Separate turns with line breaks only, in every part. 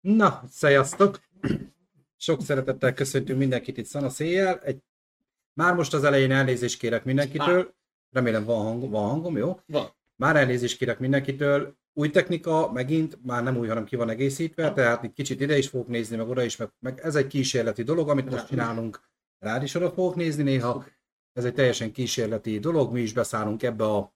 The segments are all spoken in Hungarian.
Na, sziasztok! Sok szeretettel köszöntünk mindenkit itt szana széjjel. Egy... Már most az elején elnézést kérek mindenkitől. Remélem van, hang, van hangom, jó?
Van.
Már elnézést kérek mindenkitől. Új technika, megint, már nem új, hanem ki van egészítve, tehát egy kicsit ide is fogok nézni, meg oda is, meg, meg ez egy kísérleti dolog, amit most csinálunk. Rád is oda fogok nézni néha. Ez egy teljesen kísérleti dolog, mi is beszállunk ebbe a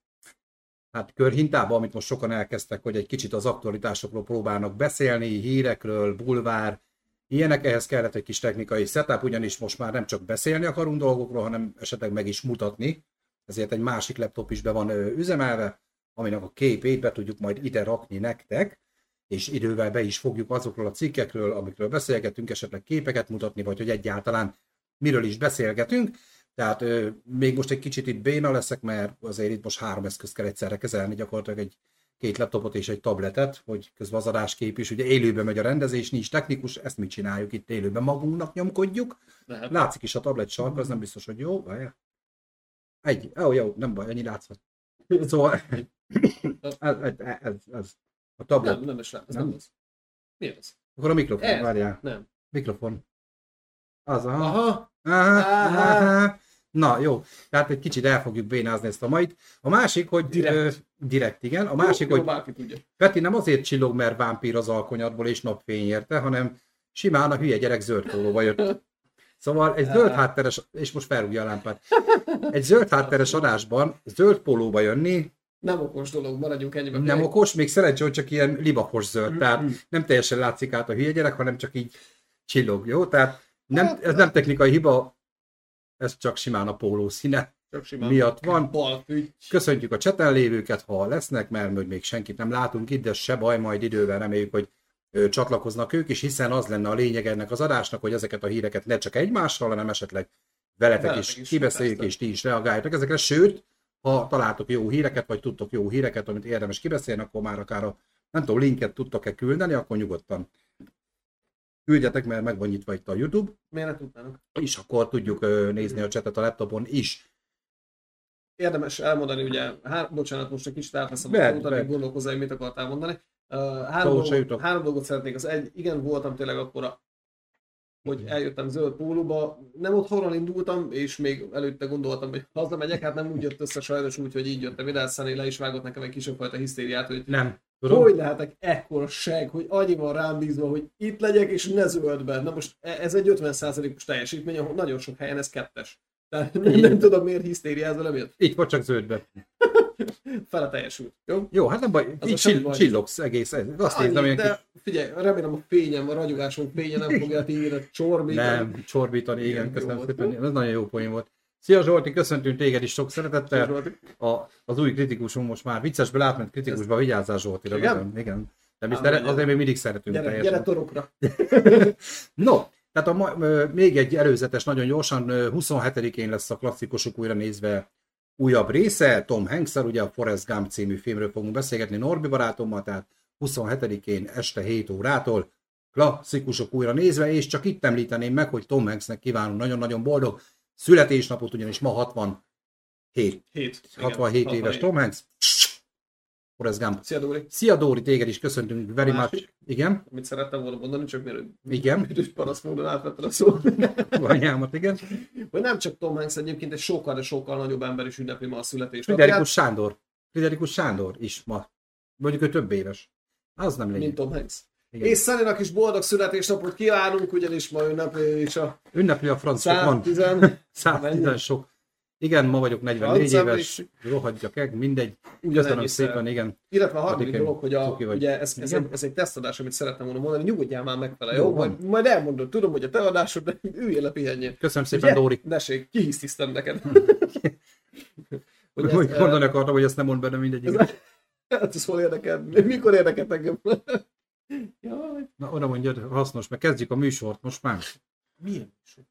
hát körhintába, amit most sokan elkezdtek, hogy egy kicsit az aktualitásokról próbálnak beszélni, hírekről, bulvár, ilyenek, ehhez kellett egy kis technikai setup, ugyanis most már nem csak beszélni akarunk dolgokról, hanem esetleg meg is mutatni, ezért egy másik laptop is be van üzemelve, aminek a képét be tudjuk majd ide rakni nektek, és idővel be is fogjuk azokról a cikkekről, amikről beszélgetünk, esetleg képeket mutatni, vagy hogy egyáltalán miről is beszélgetünk. Tehát ö, még most egy kicsit itt béna leszek, mert azért itt most három eszközt kell egyszerre kezelni, gyakorlatilag egy két laptopot és egy tabletet, hogy közben az adáskép is, ugye élőben megy a rendezés, nincs technikus, ezt mi csináljuk itt élőben, magunknak nyomkodjuk. Lehet. Látszik is a tablet sarka, az nem biztos, hogy jó, várjál. Egy, ó, jó, nem baj, ennyi látszott. Szóval ez, ez, ez, ez, a tablet.
Nem, nem is lát, ez nem, nem az. Mi az?
Akkor a mikrofon,
Ez?
várjál.
Nem.
Mikrofon. Az, aha.
Aha,
Aha,
Aha.
aha. Na jó, tehát egy kicsit el fogjuk bénázni ezt a mait. A másik, hogy...
Direkt.
Ö, direkt, igen. A másik,
jó,
hogy
tudja.
Peti nem azért csillog, mert vámpír az alkonyatból és napfény érte, hanem simán a hülye gyerek zöld pólóba jött. Szóval egy zöld hátteres, és most felrúgja a lámpát, egy zöld hátteres adásban zöld pólóba jönni,
Nem okos dolog, maradjunk ennyiben.
nem okos, még szerencsé, hogy csak ilyen libakos zöld, tehát nem teljesen látszik át a hülye gyerek, hanem csak így csillog, jó? Tehát nem, ez nem technikai hiba, ez csak simán a póló színe
Csak simán.
miatt van.
Bal fügy.
Köszöntjük a cseten lévőket, ha lesznek, mert hogy még senkit nem látunk itt, de se baj, majd idővel reméljük, hogy ö, csatlakoznak ők is, hiszen az lenne a lényeg ennek az adásnak, hogy ezeket a híreket ne csak egymással, hanem esetleg veletek
Veletek
is,
is,
kibeszéljük, és ti is reagáljatok ezekre, sőt, ha találtok jó híreket, vagy tudtok jó híreket, amit érdemes kibeszélni, akkor már akár a, nem tudom, linket tudtok-e küldeni, akkor nyugodtan küldjetek, mert meg van nyitva itt a YouTube,
Miért ne tudnának?
és akkor tudjuk nézni a csetet a laptopon is.
Érdemes elmondani, ugye, hár, bocsánat, most egy kicsit átveszem a
vehet.
gondolkozzál, hogy mit akartál mondani. Uh,
Szóval
három,
se
dolgot,
jutok.
három dolgot szeretnék. Az egy, igen, voltam tényleg akkor, a, hogy eljöttem zöld pólóba. Nem otthonról indultam, és még előtte gondoltam, hogy hazamegyek, hát nem úgy jött össze sajnos úgy, hogy így jöttem ide, Szani le is vágott nekem egy kisebb fajta hisztériát, hogy
Nem. Tudom?
Hogy lehetek ekkora seg, hogy annyi van rám bízva, hogy itt legyek és ne zöldben. Na most e- ez egy 50%-os teljesítmény, ahol nagyon sok helyen ez kettes. Tehát nem, nem tudom miért hisztériázol emiatt.
Itt vagy csak zöldben.
Fele teljesült. Jó?
Jó, hát nem baj,
Az
így
a
csill,
baj.
csillogsz egész. Azt
Annyi,
nézem,
de figyelj, remélem a fényem, a ragyogásom fénye nem fogja a tiédet csorbítani.
Nem, csorbítani, igen,
Igen,
köszönöm szépen. Ez nagyon jó poén volt. Szia Zsolti, köszöntünk téged is sok szeretettel. A, az új kritikusunk most már viccesből átment kritikusba, vigyázzál Zsoltira.
Igen?
igen. De mi
legyen.
azért még mindig szeretünk
Gyere,
teljesen.
gyere torokra.
No, tehát a, ma- még egy előzetes, nagyon gyorsan, ö, 27-én lesz a klasszikusok újra nézve újabb része, Tom hanks ugye a Forrest Gump című filmről fogunk beszélgetni Norbi barátommal, tehát 27-én este 7 órától klasszikusok újra nézve, és csak itt említeném meg, hogy Tom Hanksnek kívánunk nagyon-nagyon boldog születésnapot, ugyanis ma 67,
Hét. Igen,
67 éves Tom Hanks. Forrest Gump.
Szia Dóri.
Szia Dóri, téged is köszöntünk very
A
much.
másik?
Igen,
Amit szerettem volna mondani, csak mielőtt
Igen.
Miért paraszt módon átvetted a szót.
anyámat, igen.
Hogy nem csak Tom Hanks, egyébként egy sokkal, de sokkal nagyobb ember is ünnepli ma a születést.
Friderikus Sándor. Friderikus Sándor is ma. Mondjuk ő több éves. Az nem
mint
lényeg.
Tom Hanks.
Igen.
És Szaninak is boldog születésnapot kívánunk, ugyanis ma ünnepli is a
Ünnepli a franc sok van.
110
110 sok. Igen, ma vagyok 44
Franc
éves, rohadjak meg, mindegy.
ugyanennyi
Köszönöm szépen, igen.
Illetve a harmadik dolog, hogy a, ugye ez, ez, ez egy tesztadás, amit szerettem volna mondani, nyugodjál már megfele,
Jó,
jó? Majd, majd elmondod, tudom, hogy a te adásod, de üljél le, pihenjél.
Köszönöm szépen, Dóri.
Neség, kihisztisztem neked.
Hogy
ezt,
mondani akartam, hogy ezt nem mond benne mindegy.
Hát ez hol érdekel? Mikor érdekelt engem? Jaj,
Na, oda mondjad, hasznos, mert kezdjük a műsort most már.
milyen sok.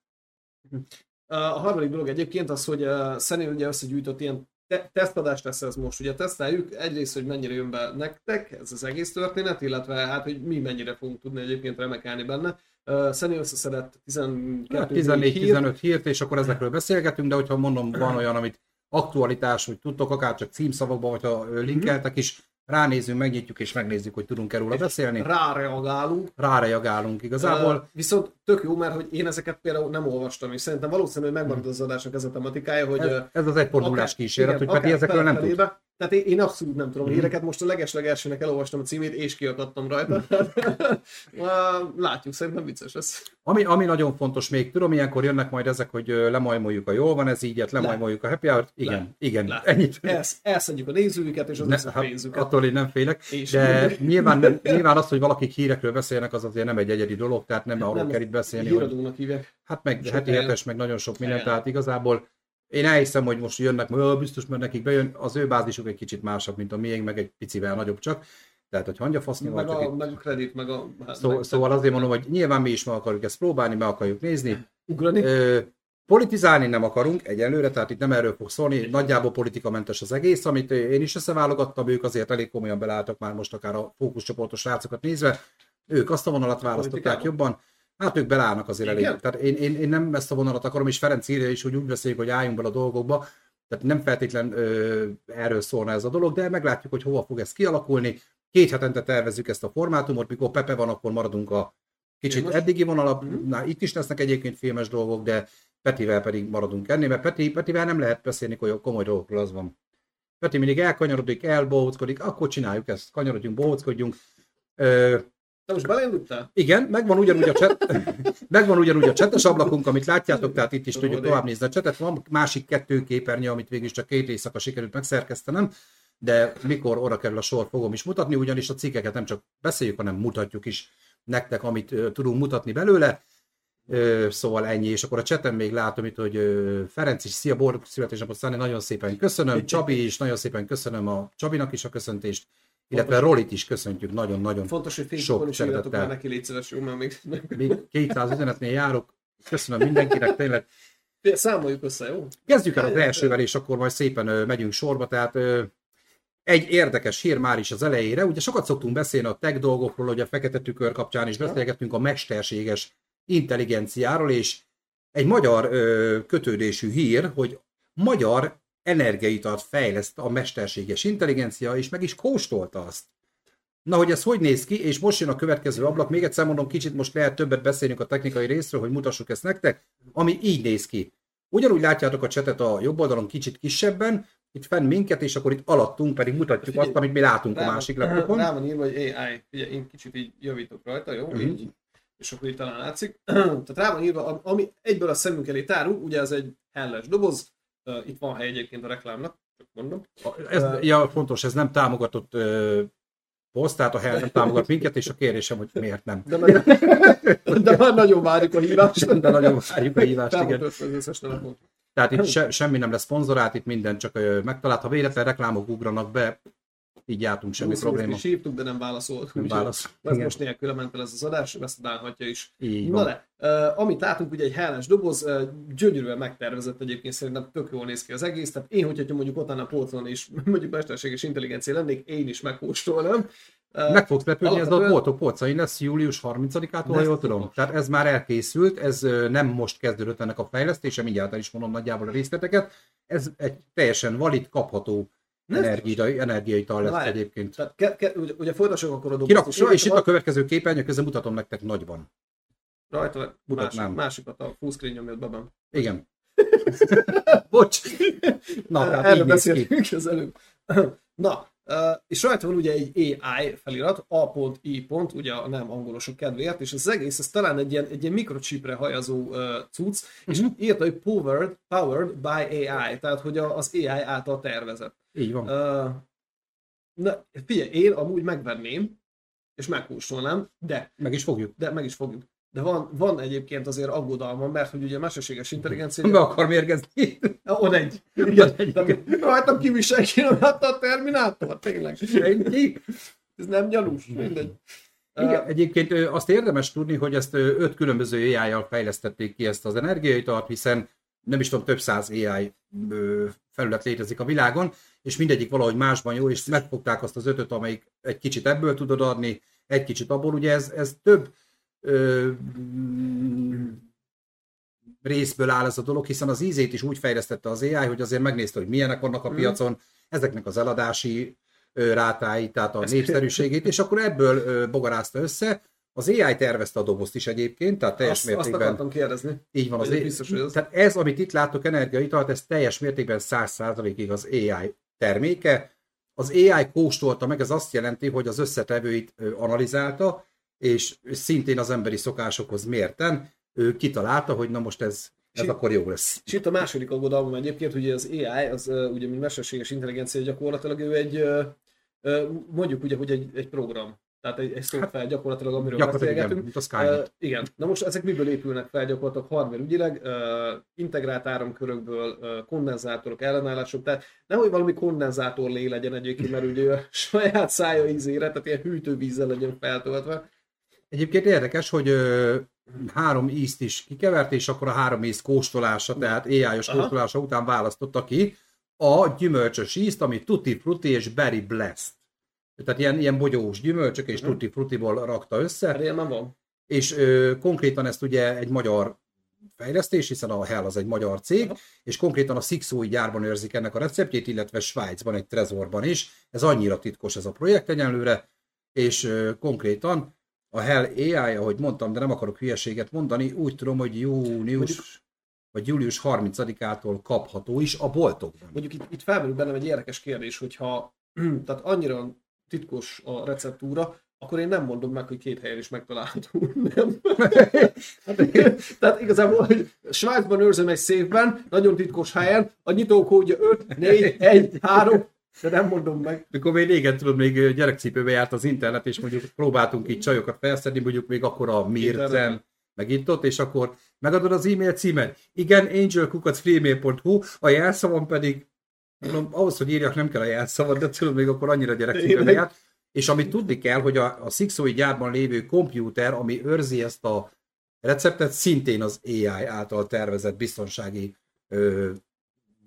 A harmadik dolog egyébként az, hogy uh, Szeni ugye összegyűjtött ilyen te- tesztadást lesz ez most. Ugye teszteljük egyrészt, hogy mennyire jön be nektek ez az egész történet, illetve hát, hogy mi mennyire fogunk tudni egyébként remekelni benne. Uh, Szeni összeszedett 12
Hát
hírt.
14-15 hírt, és akkor ezekről beszélgetünk, de hogyha mondom, van olyan, amit aktualitás, hogy tudtok, akár csak címszavakban, vagy ha linkeltek is, ránézünk, megnyitjuk és megnézzük, hogy tudunk-e róla beszélni.
Ráreagálunk.
Ráreagálunk igazából.
Uh, viszont tök jó, mert hogy én ezeket például nem olvastam, és szerintem valószínűleg megmarad az adásnak ez a tematikája, hogy...
Ez, ez az egy pornulás kísérlet, hogy Peti ezekről nem tud.
Tehát én, én abszolút nem tudom a híreket, most a legesleg elsőnek elolvastam a címét, és kiakadtam rajta. Látjuk, szerintem vicces ez.
Ami, ami nagyon fontos még, tudom, ilyenkor jönnek majd ezek, hogy lemajmoljuk a jól van ez így, hát lemajmoljuk a happy hour Igen, Le. igen, Le. ennyit.
Elsz, elszedjük a nézőjüket és az ne, hát pénzüket.
Attól én nem félek, és de nyilván, nem, nyilván az, hogy valakik hírekről beszélnek, az azért nem egy egyedi dolog, tehát nem, nem arról kell itt beszélni.
Híradónak hívják.
Hát meg heti hetes, meg nagyon sok minden, tehát igazából én elhiszem, hogy most jönnek, hogy biztos, mert nekik bejön, az ő bázisuk egy kicsit másabb, mint a miénk, meg egy picivel nagyobb csak. Tehát, hogy hangya faszni
meg, a, meg a kredit, meg a...
Szó, meg szóval azért mondom, hogy nyilván mi is meg akarjuk ezt próbálni, meg akarjuk nézni.
Ugrani. Ö,
politizálni nem akarunk egyelőre, tehát itt nem erről fog szólni, nagyjából politikamentes az egész, amit én is összeválogattam, ők azért elég komolyan belálltak már most akár a fókuszcsoportos rácokat nézve, ők azt a vonalat választották jobban, Hát ők belállnak azért Igen? elég. Tehát én, én, én, nem ezt a vonalat akarom, és Ferenc írja is, hogy úgy beszéljük, hogy álljunk bele a dolgokba. Tehát nem feltétlen ö, erről szólna ez a dolog, de meglátjuk, hogy hova fog ez kialakulni. Két hetente tervezzük ezt a formátumot, mikor Pepe van, akkor maradunk a kicsit most... eddigi vonalapnál. Mm-hmm. Itt is lesznek egyébként filmes dolgok, de Petivel pedig maradunk ennél, mert Peti, Petivel nem lehet beszélni hogy komoly dolgokról, az van. Peti mindig elkanyarodik, elbohóckodik, akkor csináljuk ezt, kanyarodjunk, bohóckodjunk. Ö,
te most beleindultál?
Igen, megvan ugyanúgy a cset, megvan ugyanúgy a csetes ablakunk, amit látjátok, tehát itt is tudjuk tovább nézni a csetet. Van másik kettő képernyő, amit végül csak két éjszaka sikerült megszerkesztenem, de mikor oda kerül a sor, fogom is mutatni, ugyanis a cikkeket nem csak beszéljük, hanem mutatjuk is nektek, amit uh, tudunk mutatni belőle. Uh, szóval ennyi, és akkor a cseten még látom itt, hogy uh, Ferenc is, szia, Bor, születésnapot Száni, nagyon szépen köszönöm, Csabi is, nagyon szépen köszönöm a Csabinak is a köszöntést, illetve Rolit is köszöntjük nagyon-nagyon
Fontos, hogy Facebookon is írjatok már neki, légy szíves, jó, mert még...
még 200 üzenetnél járok. Köszönöm mindenkinek, tényleg.
Számoljuk össze, jó?
Kezdjük el az elsővel, és akkor majd szépen megyünk sorba. Tehát egy érdekes hír már is az elejére. Ugye sokat szoktunk beszélni a tech dolgokról, hogy a fekete tükör kapcsán is beszélgettünk a mesterséges intelligenciáról, és egy magyar kötődésű hír, hogy magyar energiaitalt fejleszt a mesterséges intelligencia, és meg is kóstolta azt. Na, hogy ez hogy néz ki, és most jön a következő ablak, még egyszer mondom, kicsit most lehet többet beszélnünk a technikai részről, hogy mutassuk ezt nektek, ami így néz ki. Ugyanúgy látjátok a csetet a jobb oldalon kicsit kisebben, itt fenn minket, és akkor itt alattunk pedig mutatjuk azt, amit mi látunk rá, a másik lapokon.
Rá van írva, hogy AI. Ugye én kicsit így javítok rajta, jó? Mm. Így. És akkor itt talán látszik. Tehát rá van írva, ami egyből a szemünk elé tárul, ugye ez egy helles doboz, Uh, itt van hely egyébként a reklámnak, csak mondom.
Ez, uh, ja, fontos, ez nem támogatott uh, poszt, tehát a hely nem támogat minket, és a kérésem, hogy miért nem.
De, nagyon, de már nagyon várjuk a hívást.
De nagyon várjuk a hívást, igen. Tehát itt se, semmi nem lesz szponzorált, itt minden csak megtalált. Ha véletlen reklámok ugranak be, így jártunk, semmi probléma.
És hívtuk, de nem válaszolt.
Nem válasz.
Ez most nélkül ment el ez az adás, ezt bánhatja is.
Így Na
de, uh, amit látunk, ugye egy hálás doboz, uh, gyönyörűen megtervezett egyébként, szerintem tök jól néz ki az egész. Tehát én, hogyha mondjuk ott a polcon és mondjuk mesterséges intelligencia lennék, én is megkóstolnám.
Uh, Meg fogsz lepődni, ez a boltok polcain lesz július 30-ától, ha jól tudom. Tehát ez már elkészült, ez nem most kezdődött ennek a fejlesztése, mindjárt el is mondom nagyjából a részleteket. Ez egy teljesen valid, kapható Energiai, energiaital lesz Várj, egyébként.
Tehát ke, ke, ugye, ugye folytassuk akkor a
dolgot. És, és itt a következő képernyő közben mutatom nektek nagyban.
Rajta másik, másikat a fullscreen nyomjad be.
Igen. Bocs. Na, tehát Erre beszéltünk
az előbb. Na, és rajta van ugye egy AI felirat, A.I. ugye a nem angolosok kedvéért, és az egész, ez talán egy ilyen, egy ilyen mikrochipre hajazó uh, cucc, és uh-huh. írta, hogy powered, powered by AI, tehát hogy az AI által tervezett.
Így van. Uh,
na, figyelj, én amúgy megvenném, és megkóstolnám, de...
Meg is fogjuk.
De meg is fogjuk. De van, van egyébként azért aggodalma, mert hogy ugye a mesterséges intelligencia...
Be akar mérgezni.
Ott egy. Igen. Rajtam kívül senki nem látta a Terminátor, tényleg.
Senki?
Ez nem gyanús, mindegy.
Igen, egyébként azt érdemes tudni, hogy ezt öt különböző AI-jal fejlesztették ki ezt az energiaitart, hiszen nem is tudom, több száz AI felület létezik a világon, és mindegyik valahogy másban jó, és megfogták azt az ötöt, amelyik egy kicsit ebből tudod adni, egy kicsit abból. Ugye ez, ez több ö, részből áll ez a dolog, hiszen az ízét is úgy fejlesztette az AI, hogy azért megnézte, hogy milyenek vannak a mm. piacon, ezeknek az eladási rátái, tehát a népszerűségét, és akkor ebből bogarázta össze. Az AI tervezte a dobozt is egyébként, tehát teljes
azt,
mértékben.
Azt akartam kérdezni.
Így van. Az
biztos, hogy az-
Tehát ez, amit itt látok energiaitalt, ez teljes mértékben 100%-ig az AI terméke. Az AI kóstolta meg, ez azt jelenti, hogy az összetevőit analizálta, és szintén az emberi szokásokhoz mérten, ő kitalálta, hogy na most ez, ez akkor jó lesz.
És itt a második aggodalmam egyébként, hogy az AI, az ugye mint mesterséges intelligencia gyakorlatilag ő egy, mondjuk ugye, hogy egy, egy program. Tehát egy, egy szoftver gyakorlatilag, amiről
Gyakorlatilag igen,
beszélgetünk.
mint a.
Uh, igen, na most ezek miből épülnek fel gyakorlatilag hardware ügyileg? Uh, integrált áramkörökből, uh, kondenzátorok, ellenállások, tehát nehogy valami kondenzátor lé legyen egyébként, mert ugye a saját szája ízére, tehát ilyen hűtővízzel legyen feltöltve.
Egyébként érdekes, hogy ö, három ízt is kikevert, és akkor a három íz kóstolása, tehát AI-os kóstolása után választotta ki a gyümölcsös ízt, ami Tutti Frutti és Berry Blast. Tehát ilyen, ilyen bogyós gyümölcsök és
Mhm.
Tutti Fruttiból rakta össze.
Erre ilyen nem van.
és ö, konkrétan ezt ugye egy magyar fejlesztés, hiszen a Hell az egy magyar cég,
Aha.
és konkrétan a Szikszói gyárban őrzik ennek a receptjét, illetve Svájcban egy trezorban is. Ez annyira titkos ez a projekt egyenlőre, és ö, konkrétan a Hell AI, ahogy mondtam, de nem akarok hülyeséget mondani, úgy tudom, hogy június
Mondjuk-
vagy július 30-ától kapható is a boltokban.
Mondjuk itt, itt felmerül bennem egy érdekes kérdés, hogyha tehát annyira titkos a receptúra, akkor én nem mondom meg, hogy két helyen is megtalálható. Nem. Tehát igazából, hogy Svájcban őrzöm egy széfben, nagyon titkos helyen, a nyitókódja 5, 4, 1, 3, de nem mondom meg.
Mikor még régen, tudod, még gyerekcipőbe járt az internet, és mondjuk próbáltunk így csajokat felszedni, mondjuk még akkor a Mircen, meg itt ott, és akkor megadod az e-mail címet. Igen, angelkukacfreemail.hu, a jelszavam pedig, mondom, ahhoz, hogy írjak, nem kell a jelszavat, de tudod, még akkor annyira gyerekcipőbe járt. És amit tudni kell, hogy a, a Szikszói gyárban lévő kompjúter, ami őrzi ezt a receptet, szintén az AI által tervezett biztonsági ö,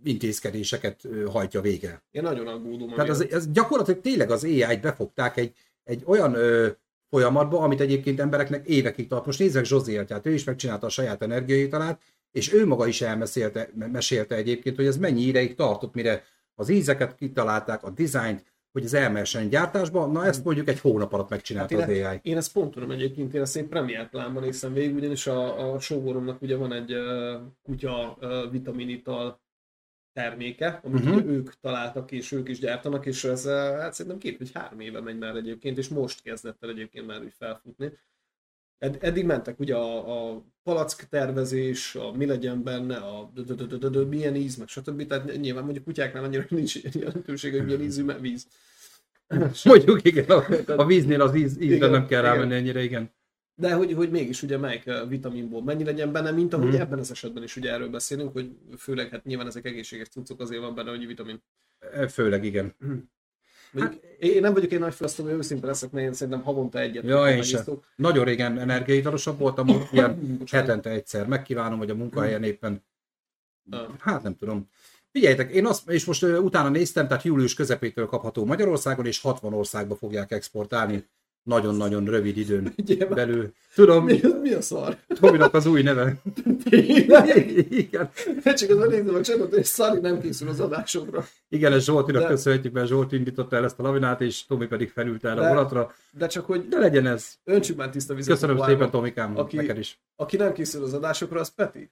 intézkedéseket ö, hajtja végre.
Én nagyon aggódom.
Tehát az, ez gyakorlatilag tényleg az AI-t befogták egy, egy olyan ö, folyamatba, amit egyébként embereknek évekig tart. Most nézzek Zsozé atyát, ő is megcsinálta a saját energiaitalát, és ő maga is elmesélte mesélte egyébként, hogy ez mennyi ideig tartott, mire az ízeket kitalálták, a dizájnt, hogy ez elmehessen gyártásba. Na ezt mondjuk egy hónap alatt megcsinálta
Hát
az
én,
AI.
én ezt pont tudom egyébként, én ezt én Premier plánban néztem végig, ugyanis a, a showroomnak ugye van egy uh, kutya uh, vitaminital terméke, amit uh-huh. ők találtak és ők is gyártanak, és ez uh, hát szerintem két vagy három éve megy már egyébként, és most kezdett el egyébként már úgy felfutni. Ed- eddig mentek ugye a, a palack tervezés, a mi legyen benne, a milyen íz, meg stb. Tehát nyilván mondjuk kutyáknál annyira nincs jelentőség, hogy milyen ízű, mert víz.
Mondjuk igen, a, a víznél az íz, ízre
Igen,
nem kell
igen.
rámenni ennyire, igen.
De hogy, hogy mégis ugye melyik vitaminból mennyi legyen benne, mint ahogy
Mhm.
ebben az esetben is ugye erről beszélünk, hogy főleg hát nyilván ezek egészséges cuccok, azért van benne, hogy vitamin.
Főleg igen.
Mondjuk, én én nem vagyok egy nagy fogyasztó, őszinte leszek, mert én szerintem havonta egyet.
Ja, én sem. Nagyon régen energiaitalosabb voltam, most ilyen hetente egyszer megkívánom, hogy a munkahelyen éppen
Ah.
Hát nem tudom. Figyeljetek, én azt, és most utána néztem, tehát július közepétől kapható Magyarországon, és 60 országba fogják exportálni nagyon-nagyon rövid időn belül. Tudom,
mi, mi a szar?
Tominak az új neve. Igen,
Csak az nézem a csatot, és Szari nem készül az adásokra.
igen ez Zsoltinak
De-
köszönhetjük, mert Zsolti indította el ezt a lavinát, és Tomi pedig felült erre a vonatra.
De csak hogy
De legyen ez.
öntsük már tiszta vizet.
Köszönöm szépen,
pohárba.
Tomikám,
Aki-
neked is.
Aki nem készül az adásokra, az Peti.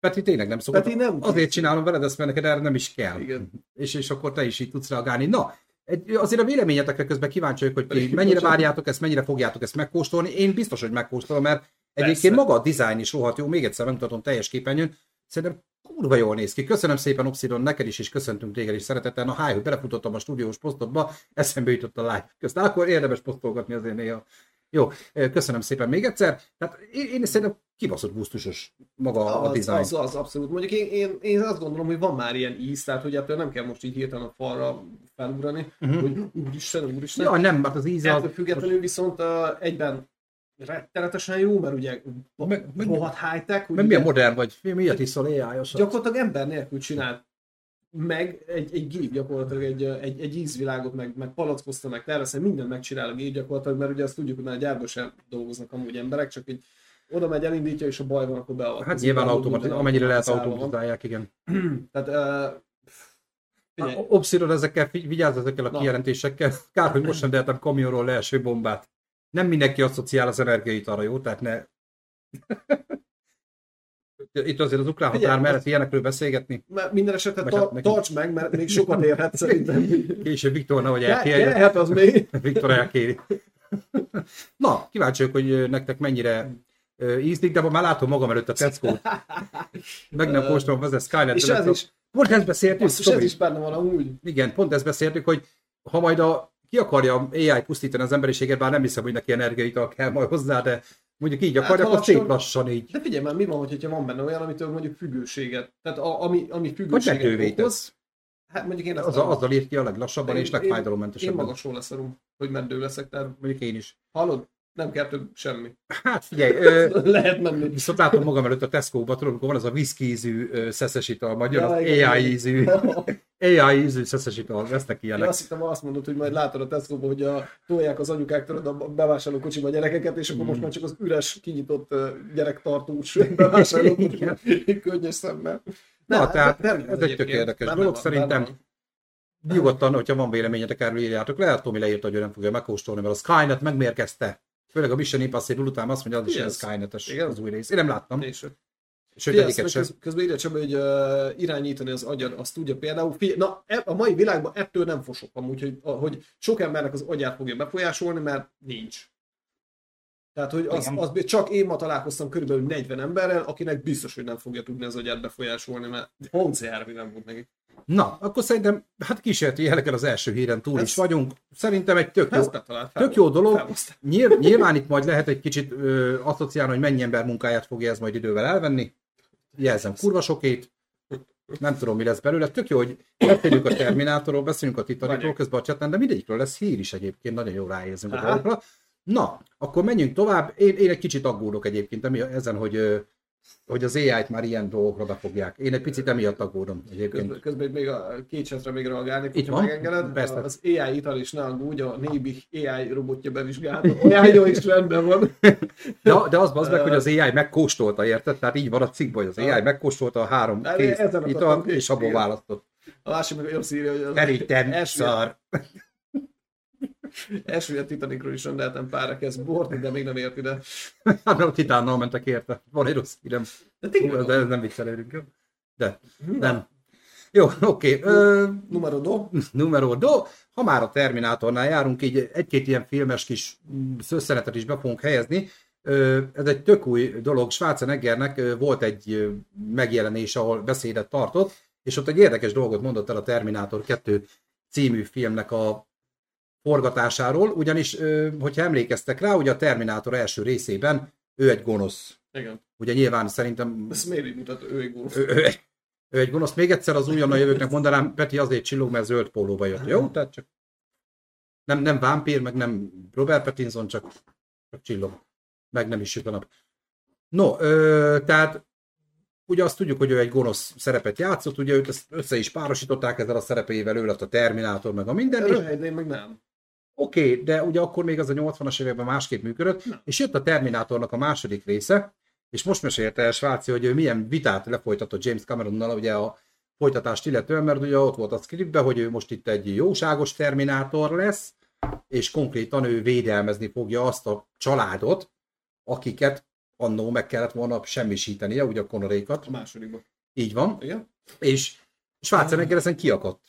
Peti tényleg nem szokott.
Peti nem
Azért
készül.
csinálom veled ezt, mert neked erre nem is kell.
Igen.
És, és akkor te is így tudsz reagálni. Na, egy, azért a véleményetekre közben kíváncsi vagyok, hogy ti mennyire
bocsánat.
várjátok ezt, mennyire fogjátok ezt megkóstolni. Én biztos, hogy megkóstolom, mert egyébként
Persze.
maga a dizájn is rohadt jó. Még egyszer megmutatom teljes képernyőn. Szerintem kurva jól néz ki. Köszönöm szépen, Oxidon, neked is, és köszöntünk téged is szeretettel. Na, háj, hogy belefutottam a stúdiós posztodba, eszembe jutott a live közt. Akkor érdemes posztolgatni azért néha. Jó, köszönöm szépen még egyszer. Tehát én, én szerintem kibaszott gusztusos maga a
Az,
dizájn.
az, az, abszolút. Mondjuk én, én, én azt gondolom, hogy van már ilyen íz, tehát hogy ettől nem kell most így hirtelen a falra felugrani, uh-huh. hogy úristen, úristen.
Ja, nem, hát az
Ettől
az...
függetlenül viszont uh, egyben rettenetesen jó, mert ugye
Meg- meg-
rohadt high-tech,
Mert
ugye
milyen modern vagy? Mi, miért iszol AI-osat?
gyakorlatilag ember nélkül csinált meg egy, egy gép gyakorlatilag egy, egy, egy ízvilágot, meg, meg palackozta, meg tervezte, mindent megcsinál a gép gyakorlatilag, mert ugye azt tudjuk, hogy már a gyárban sem dolgoznak amúgy emberek, csak így oda megy, elindítja, és a baj van, akkor beavatkozik.
Hát nyilván automatizálják, amennyire lehet automatizálják, igen.
Tehát uh, Figyelj.
Ezekkel, vigyázz ezekkel a
Na.
kijelentésekkel. Kár, hogy most sem tehetem kamionról le első bombát. Nem mindenki asszociál az energiaitalra, jó? Tehát ne... Itt azért az ukrán
Figyelj,
határ mellett
az-
ilyenekről beszélgetni.
Mert minden esetre tar- tarts meg, mert még sokat érhet szerintem.
Később Viktor nehogy elkérje.
Kellhet az még.
Viktor elkéri. Na, kíváncsi vagyok, hogy nektek mennyire ízlik, de már látom magam előtt a Tesco-t. Meg nem kóstolom, az a Skynet.
És ez is,
Pont ezt beszéltük,
basszus, ez is benne van amúgy.
Igen, pont ezt beszéltük, hogy ha majd a, ki akarja AI pusztítani az emberiséget, bár nem hiszem, hogy neki energiaital kell majd hozzá, de mondjuk így akarja,
Hát,
akkor szép lassan így.
De figyelj már, mi van, hogyha van benne olyan, amitől mondjuk függőséget, tehát a, ami, ami
Vagy
függőséget
betővé
okoz, hát mondjuk én
Az,
nem-
azzal írt ki a leglassabban
Én-
és
én- Én
legfájdalommentesebben.
magasról leszarom, hogy meddő leszek, tehát
Mondjuk én is.
hallod? Nem kell több semmi.
Hát figyelj, ö,
Lehet menni.
viszont látom magam előtt a Tesco-ba, tudod, amikor van ez a whisky ízű ö, szeszes ital, jön
Ja,
az
igen,
AI ízű, AI ízű szeszes ital, lesznek
Én
ilyenek.
azt hittem, azt mondod, hogy majd látod a tesco hogy a, tolják az anyukák tudod, a bevásárló kocsiba a gyerekeket, és akkor
Mm.
most már csak az üres, kinyitott ö, gyerektartós bevásárló könnyes szemmel.
Na, tehát
természetesen
ez egy tök érdekes dolog szerintem. Nyugodtan, hogyha van véleményetek erről, írjátok le, hát Tomi leírta, hogy ő nem fogja megkóstolni, mert a Skynet megmérkezte. Főleg a Mission Impossible után azt mondja, az is ilyen Skynetes az új rész. Én nem láttam,
És,
sőt
Figyelj,
egyiket sem.
köz, közben írja Csaba, hogy uh, irányítani az agyad, azt tudja például. Figyelj, na, e- a mai világban ettől nem fosok amúgy, hogy, a- hogy sok embernek az agyát fogja befolyásolni, mert nincs. Tehát, hogy az, az, csak én ma találkoztam körülbelül 40 emberrel, akinek biztos, hogy nem fogja tudni az agyát befolyásolni, mert pont járvi nem volt neki.
Na, akkor szerintem, hát kísérleti jelekkel az első híren túl
Ez-
is vagyunk. Szerintem egy tök jó,
betalált.
tök jó dolog. Nyilv, nyilván itt majd lehet egy kicsit ö, asszociálni, hogy mennyi ember munkáját fogja ez majd idővel elvenni. Jelzem, kurva sokét. Nem tudom, mi lesz belőle. Tök jó, hogy beszélünk a Terminátorról, beszélünk a Titanicról közben a chaten, de mindegyikről lesz hír is egyébként, nagyon jól ráérzünk a dolgokra. Na, akkor menjünk tovább. Én, én egy kicsit aggódok egyébként emi- ezen, hogy, hogy az AI-t már ilyen dolgokra befogják. Én egy picit emiatt aggódom egyébként.
Közben, közben még a két csetre még reagálni,
Itt van.
megengeded.
Persze.
Az AI ital is ne aggódj, a Nébih AI robotja bevizsgálta. AI-ja is rendben van.
De, de az az meg, hogy az AI megkóstolta, érted? Tehát így van a cikkben, hogy az AI megkóstolta a három
Hát ezen
ital, és abból választott.
A másik meg azt írja, hogy az Esmi-
szar.
A Titanicról is rendeltem pár kezd bort, de még nem ért ide.
Hát a titánnal mentek érte. Van egy rossz hírem.
De tényleg,
De ez nem viccelődünk. De, nem. Jó, oké. Ö,
Numero do.
numero do. Ha már a Terminátornál járunk, így egy-két ilyen filmes kis szösszenetet is be fogunk helyezni. Ez egy tök új dolog. Schwarzeneggernek volt egy megjelenés, ahol beszédet tartott, és ott egy érdekes dolgot mondott el a Terminátor 2 című filmnek a forgatásáról, ugyanis, hogyha emlékeztek rá, ugye a Terminátor első részében ő egy gonosz.
Igen.
Ugye nyilván szerintem
Ez miért így mutat ő egy góf?
ő, ő, ő egy gonosz. Még egyszer az újonnan jövőknek mondanám, Peti azért csillog, mert zöld pólóba jött. Jó? Tehát csak nem, nem vámpír, meg nem Robert Pattinson, csak, csak csillog. Meg nem is süt a nap. No, ö, tehát ugye azt tudjuk, hogy ő egy gonosz szerepet játszott, ugye őt ezt össze is párosították ezzel a szerepével, ő lett a Terminátor, meg a minden, és
Röhely, de én meg nem.
Oké, okay, de ugye akkor még az a 80-as években másképp működött,
Na.
és jött a Terminátornak a második része, és most mesélte el Sváci, hogy ő milyen vitát lefolytatott James Cameronnal ugye a folytatást illetően, mert ugye ott volt a scriptben, hogy ő most itt egy jóságos Terminátor lesz, és konkrétan ő védelmezni fogja azt a családot, akiket annó meg kellett volna semmisítenie, ugye a konorékat.
A másodikban.
Így van.
Igen?
És Schwarzenegger ezen kiakadt.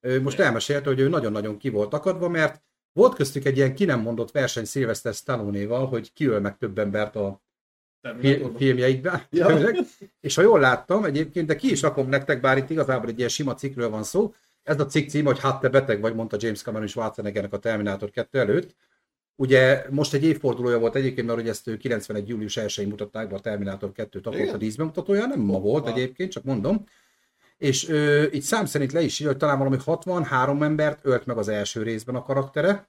Ő most elmesélte, hogy ő nagyon-nagyon ki volt akadva, mert volt köztük egy ilyen ki nem mondott verseny Sylvester Stallone-val, hogy kiöl meg több embert a
Terminátorban.
filmjeikben.
Ja.
És ha jól láttam egyébként, de ki is rakom nektek, bár itt igazából egy ilyen sima cikkről van szó, ez a cikk cím, hogy hát te beteg vagy, mondta James Cameron Schwarzeneggernek a Terminátor 2 előtt. Ugye most egy évfordulója volt egyébként, mert hogy ezt ő 91. július 1-én mutatták be a Terminátor 2 akkor a díszbemutatója, nem ma volt egyébként, csak mondom. És ö, itt szám szerint le is írja, hogy talán valami 63 embert ölt meg az első részben a karaktere.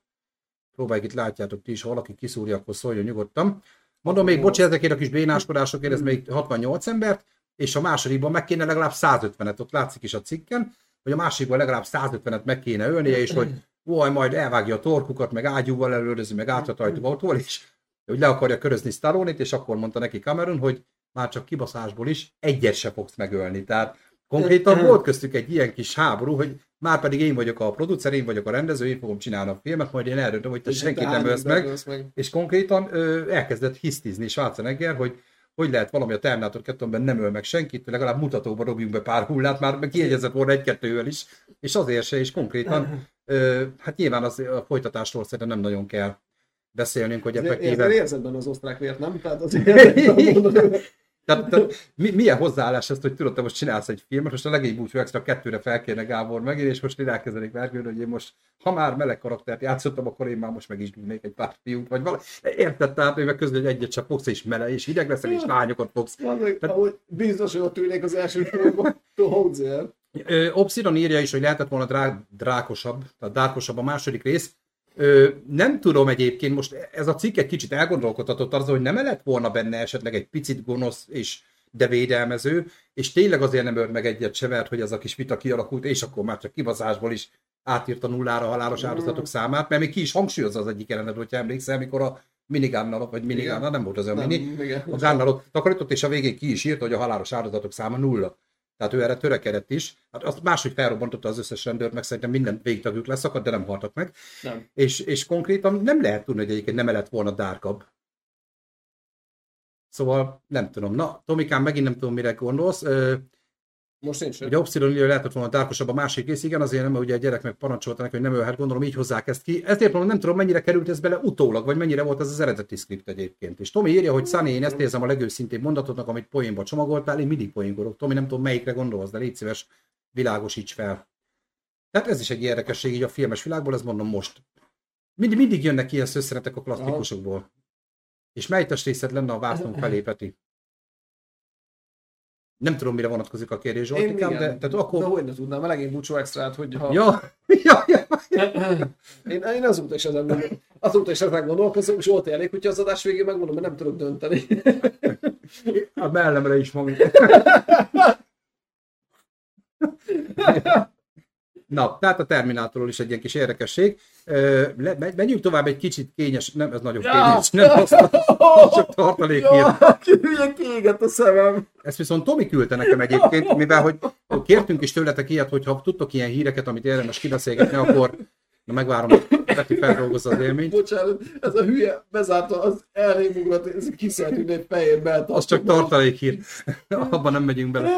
Próbáljuk itt látjátok ti is, ha valaki kiszúrja, akkor szóljon nyugodtan. Mondom még, bocs, ezekért a kis bénáskodásokért, ez még 68 embert, és a másodikban meg kéne legalább 150-et, ott látszik is a cikken, hogy a másikban legalább 150-et meg kéne ölnie, és hogy vaj, majd elvágja a torkukat, meg ágyúval előrözi, meg áthatajtó autóval, és hogy le akarja körözni stallone és akkor mondta neki Cameron, hogy már csak kibaszásból is egyet se fogsz megölni. Tehát Konkrétan volt köztük egy ilyen kis háború, hogy már pedig én vagyok a producer, én vagyok a rendező, én fogom csinálni a filmet, majd én eldöntöm, hogy te senkit nem ölsz meg. meg. És konkrétan ö, elkezdett hisztizni Schwarzenegger, hogy hogy lehet valami a Terminator 2-ben nem öl meg senkit, legalább mutatóba dobjunk be pár hullát, már kiegyezett volna egy-kettővel is, és azért se, és konkrétan, ö, hát nyilván az, a folytatásról szerintem nem nagyon kell beszélnünk, hogy
effektíven... Érzed benne az osztrák vért, nem? Tehát azért
tehát, tehát mi, milyen hozzáállás ezt, hogy tudod, te most csinálsz egy filmet, most a legébb úgy extra kettőre felkérne Gábor meg, és most én elkezdenék vergődni, hogy én most, ha már meleg karaktert játszottam, akkor én már most meg is dugnék egy pár fiút, vagy valami. Érted, tehát ő meg közül, hogy egyet csak fogsz, és meleg, és hideg leszel, és lányokat fogsz.
Tehát... Ahogy biztos, hogy ott ülnék az első filmben,
Obsidian írja is, hogy lehetett volna drá- drákosabb, tehát dárkosabb a második rész, Ö, nem tudom egyébként, most ez a cikk egy kicsit elgondolkodhatott az, hogy nem lett volna benne esetleg egy picit gonosz és de védelmező, és tényleg azért nem ölt meg egyet se, mert hogy ez a kis vita kialakult, és akkor már csak kivazásból is átírta nullára a halálos áldozatok számát, mert még ki is hangsúlyozza az egyik jelenet, hogyha emlékszel, amikor a minigánnal, vagy minigánnal, nem volt az a mini, a gánnal takarított, és a végén ki is írta, hogy a halálos áldozatok száma nulla. Tehát ő erre törekedett is. Hát azt máshogy felrobbantotta az összes rendőrt, meg szerintem minden végtagjuk leszakadt, de nem haltak meg. Nem. És, és konkrétan nem lehet tudni, hogy egyébként nem lett volna dárkabb. Szóval nem tudom. Na, Tomikám, megint nem tudom, mire gondolsz.
Most nincs.
Ugye Obsidian lehetett volna tárkosabb a másik rész, igen, azért nem, mert ugye a gyerek meg parancsolta neki, hogy nem ölhet, gondolom így hozzák ezt ki. Ezért mondom, nem tudom, mennyire került ez bele utólag, vagy mennyire volt ez az eredeti script egyébként. És Tomi írja, hogy Sunny, én ezt érzem a legőszintébb mondatotnak, amit poénba csomagoltál, én mindig poénkodok. Tomi, nem tudom, melyikre gondolsz, de légy szíves, világosíts fel. Tehát ez is egy érdekesség így a filmes világból, ez mondom most. Mindig, mindig jönnek ilyen szösszenetek a klasszikusokból. És mely testrészed lenne a vászlónk felé, Peti? Nem tudom, mire vonatkozik a kérdés, Zsoltikám, de, tehát akkor...
De hogy ne tudnám, legény búcsú extrát, hogy ha...
Ja, ja, ja.
én, én azóta is ezen, gondol, azóta is ezen gondolkozom, és volt elég, hogyha az adás végén megmondom, mert nem tudok dönteni.
A mellemre is magam. Na, tehát a Terminátorról is egy ilyen kis érdekesség. menjünk tovább egy kicsit kényes, nem, ez nagyon ja, kényes, nem azt, csak tartalék ja,
kiégett a szemem.
Ezt viszont Tomi küldte nekem egyébként, mivel hogy kértünk is tőletek ilyet, hogy ha tudtok ilyen híreket, amit érdemes kibeszélgetni, akkor Na megvárom, hogy Peti feldolgozza az élményt.
Bocsánat, ez a hülye bezárta az elrém ez kiszállt egy fejébe.
Az csak tartalék hír. Abban nem megyünk bele.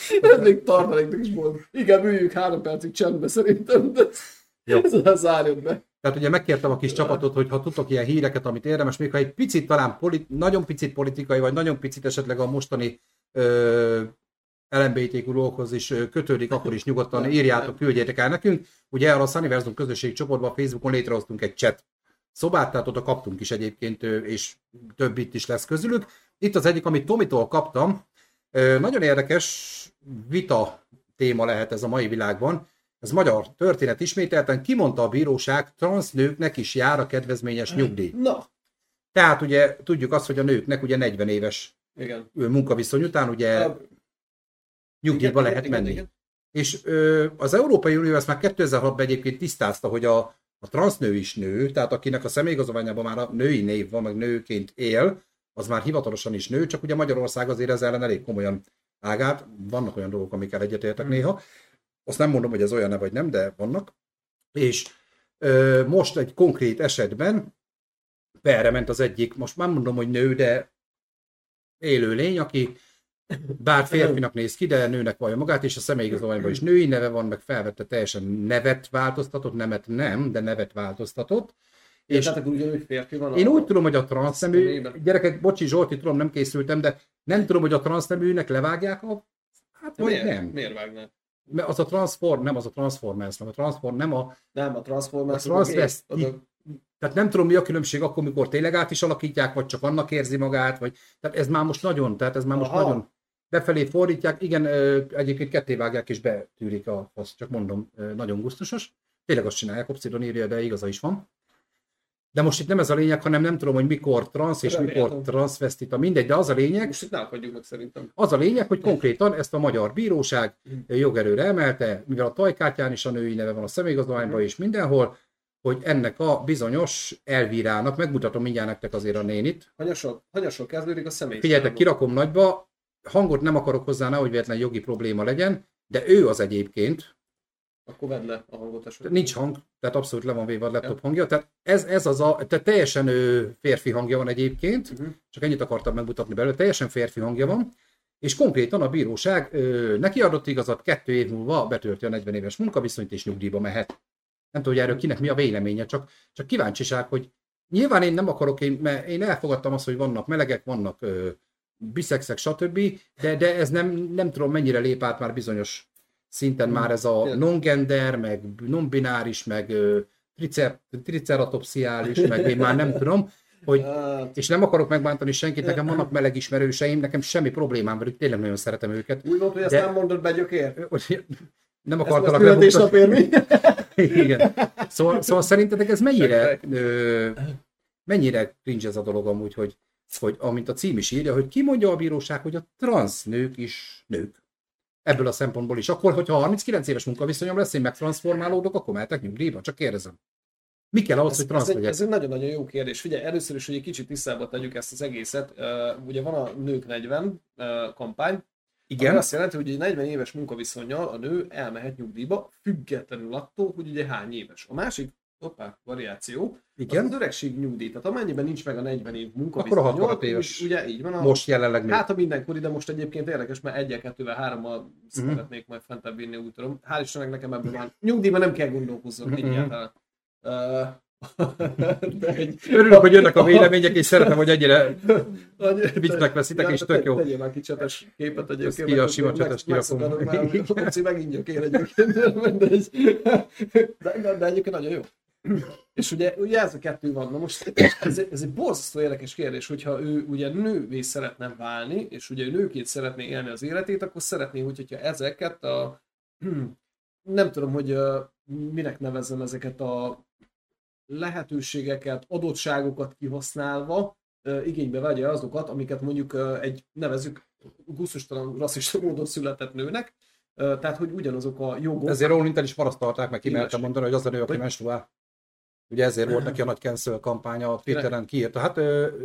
Ez még tartaléknak is volt. Igen, üljük három percig csendbe szerintem, de Jó. ez zárjon be.
Tehát ugye megkértem a kis csapatot, hogy ha tudtok ilyen híreket, amit érdemes, még ha egy picit talán, polit, nagyon picit politikai, vagy nagyon picit esetleg a mostani ö, LMBTQ dolgokhoz is kötődik, akkor is nyugodtan írjátok, küldjétek el nekünk. Ugye erre a Sunniversum közösségi csoportban, Facebookon létrehoztunk egy chat szobát, tehát oda kaptunk is egyébként, és több itt is lesz közülük. Itt az egyik, amit Tomitól kaptam, nagyon érdekes vita téma lehet ez a mai világban. Ez magyar történet ismételten. Kimondta a bíróság, transznőknek is jár a kedvezményes nyugdíj.
Na.
Tehát ugye tudjuk azt, hogy a nőknek ugye 40 éves
igen.
munkaviszony után ugye a... nyugdíjba igen, lehet igen, menni. Igen. És ö, az Európai Unió ezt már 2006-ban egyébként tisztázta, hogy a, a transznő is nő, tehát akinek a személyigazolványában már a női név van, meg nőként él, az már hivatalosan is nő, csak ugye Magyarország azért ezzel ellen elég komolyan ágát. Vannak olyan dolgok, amikkel egyetértek hmm. néha. Azt nem mondom, hogy ez olyan-e vagy nem, de vannak. És ö, most egy konkrét esetben perre ment az egyik, most már mondom, hogy nő, de élő lény, aki bár férfinak néz ki, de nőnek vallja magát, és a személyigazolványban is női neve van, meg felvette teljesen nevet változtatott, nemet nem, de nevet változtatott,
és tehát úgy, hogy férfi van.
Én úgy tudom, hogy a transznemű, gyerekek, bocsi Zsolti, tudom, nem készültem, de nem tudom, hogy a transzneműnek levágják a... Hát vagy
miért?
nem.
Miért vágnak?
Mert az a transform, nem az a transformers, nem a transform, nem a...
Nem, a transformers.
A transvesti. A... Tehát nem tudom, mi a különbség akkor, mikor tényleg át is alakítják, vagy csak annak érzi magát, vagy... Tehát ez már most nagyon, tehát ez már most Aha. nagyon befelé fordítják, igen, egyébként ketté vágják és betűrik a azt csak mondom, nagyon gusztusos. Tényleg azt csinálják, Obsidon írja, de igaza is van. De most itt nem ez a lényeg, hanem nem tudom, hogy mikor transz és Remélem. mikor transvestita, mindegy, de az a lényeg.
Most itt ne meg szerintem.
Az a lényeg, hogy konkrétan ezt a magyar bíróság jogerőre emelte, mivel a tajkártyán is a női neve van a személyigazolványban és mindenhol, hogy ennek a bizonyos elvírának, megmutatom mindjárt nektek azért a nénit.
Hanyasok, hanyasok kezdődik a személy.
Figyeljetek, kirakom nagyba, hangot nem akarok hozzá, nehogy véletlen jogi probléma legyen, de ő az egyébként,
Akkor vedd le a hangot esetleg.
nincs hang, tehát abszolút le van véve a laptop hangja, tehát ez, ez az a, tehát teljesen ő, férfi hangja van egyébként,
Uh-huh.
csak ennyit akartam megmutatni belőle, teljesen férfi hangja van, és konkrétan a bíróság ö, neki adott igazat, kettő év múlva betölti a 40 éves munkaviszonyt és nyugdíjba mehet. Nem tudom, hogy erről kinek mi a véleménye, csak, csak kíváncsiság, hogy nyilván én nem akarok, én, mert én elfogadtam azt, hogy vannak melegek, vannak ö, biszexek, stb., de, de ez nem, nem tudom mennyire lép át már bizonyos szinten már ez a non-gender, meg non-bináris, meg tricer, triceratopsziális, meg én már nem tudom, hogy
Hát,
és nem akarok megbántani senkit, nekem vannak meleg ismerőseim, nekem semmi problémám velük, tényleg nagyon szeretem őket.
úgy volt, hogy ezt
De-
nem mondod be gyökér.
Nem akartalak
mi?
Igen. Szóval, szóval szerintetek ez mennyire, ö, mennyire cringe ez a dolog amúgy, hogy, hogy amint a cím is írja, hogy ki mondja a bíróság, hogy a transz nők is nők. Ebből a szempontból is. Akkor, hogyha 39 éves munkaviszonyom lesz, én megtranszformálódok, akkor mehetek nyugdíjba? Csak kérdezem. Mi kell ahhoz,
Ez,
hogy
ez,
transz
egy,
legyek?
ez egy nagyon-nagyon jó kérdés. Figyelj, először is, hogy egy kicsit tisztába tegyük ezt az egészet. Uh, ugye van a Nők 40 uh, kampány, Igen.
Igen,
ami azt jelenti, hogy egy 40 éves munkaviszonyjal a nő elmehet nyugdíjba, függetlenül attól, hogy ugye hány éves. A másik hoppá, variáció, Igen? az az öregség nyugdíj. Tehát amennyiben nincs meg a 40 év
Akkor a
munkaviszonyal,
65 éves.
ugye így van. A,
Most jelenleg még.
Hát a mindenkori, de most egyébként érdekes, mert egyel, kettővel, hárommal
Mhm.
szeretnék majd fentebb vinni, úgy tudom. Hál' Istennek nekem ebben már nyugdíjban nem kell gondolkozzon
Mhm.
egyáltalán. Uh, de egy,
Örülök, hogy jönnek a vélemények, és szeretem, hogy ennyire viccnek veszitek, és tök jó.
Tegyél már ki csetes képet egyébként.
Ki a sima csetes kirakom.
már, hogy megint gyökér egyébként. De, de, de egyébként nagyon jó. És ugye, ugye ez a kettő van. Na most ez, egy- ez egy borzasztó érdekes kérdés, hogyha ő ugye nővé szeretne válni, és ugye ő nőként szeretné élni az életét, akkor szeretné, hogy- hogyha ezeket a nem tudom, hogy minek nevezzem ezeket a lehetőségeket, adottságokat kihasználva igénybe vegye azokat, amiket mondjuk egy, nevezzük gusztustalan, rasszista módon született nőnek, tehát hogy ugyanazok a jogok.
Ezért Rowling-tel is marasztalták, meg
Illeség.
mondani, hogy az a nő, aki menstruál. Ugye ezért volt neki a nagy cancel kampánya, a Twitteren kiírta. Hát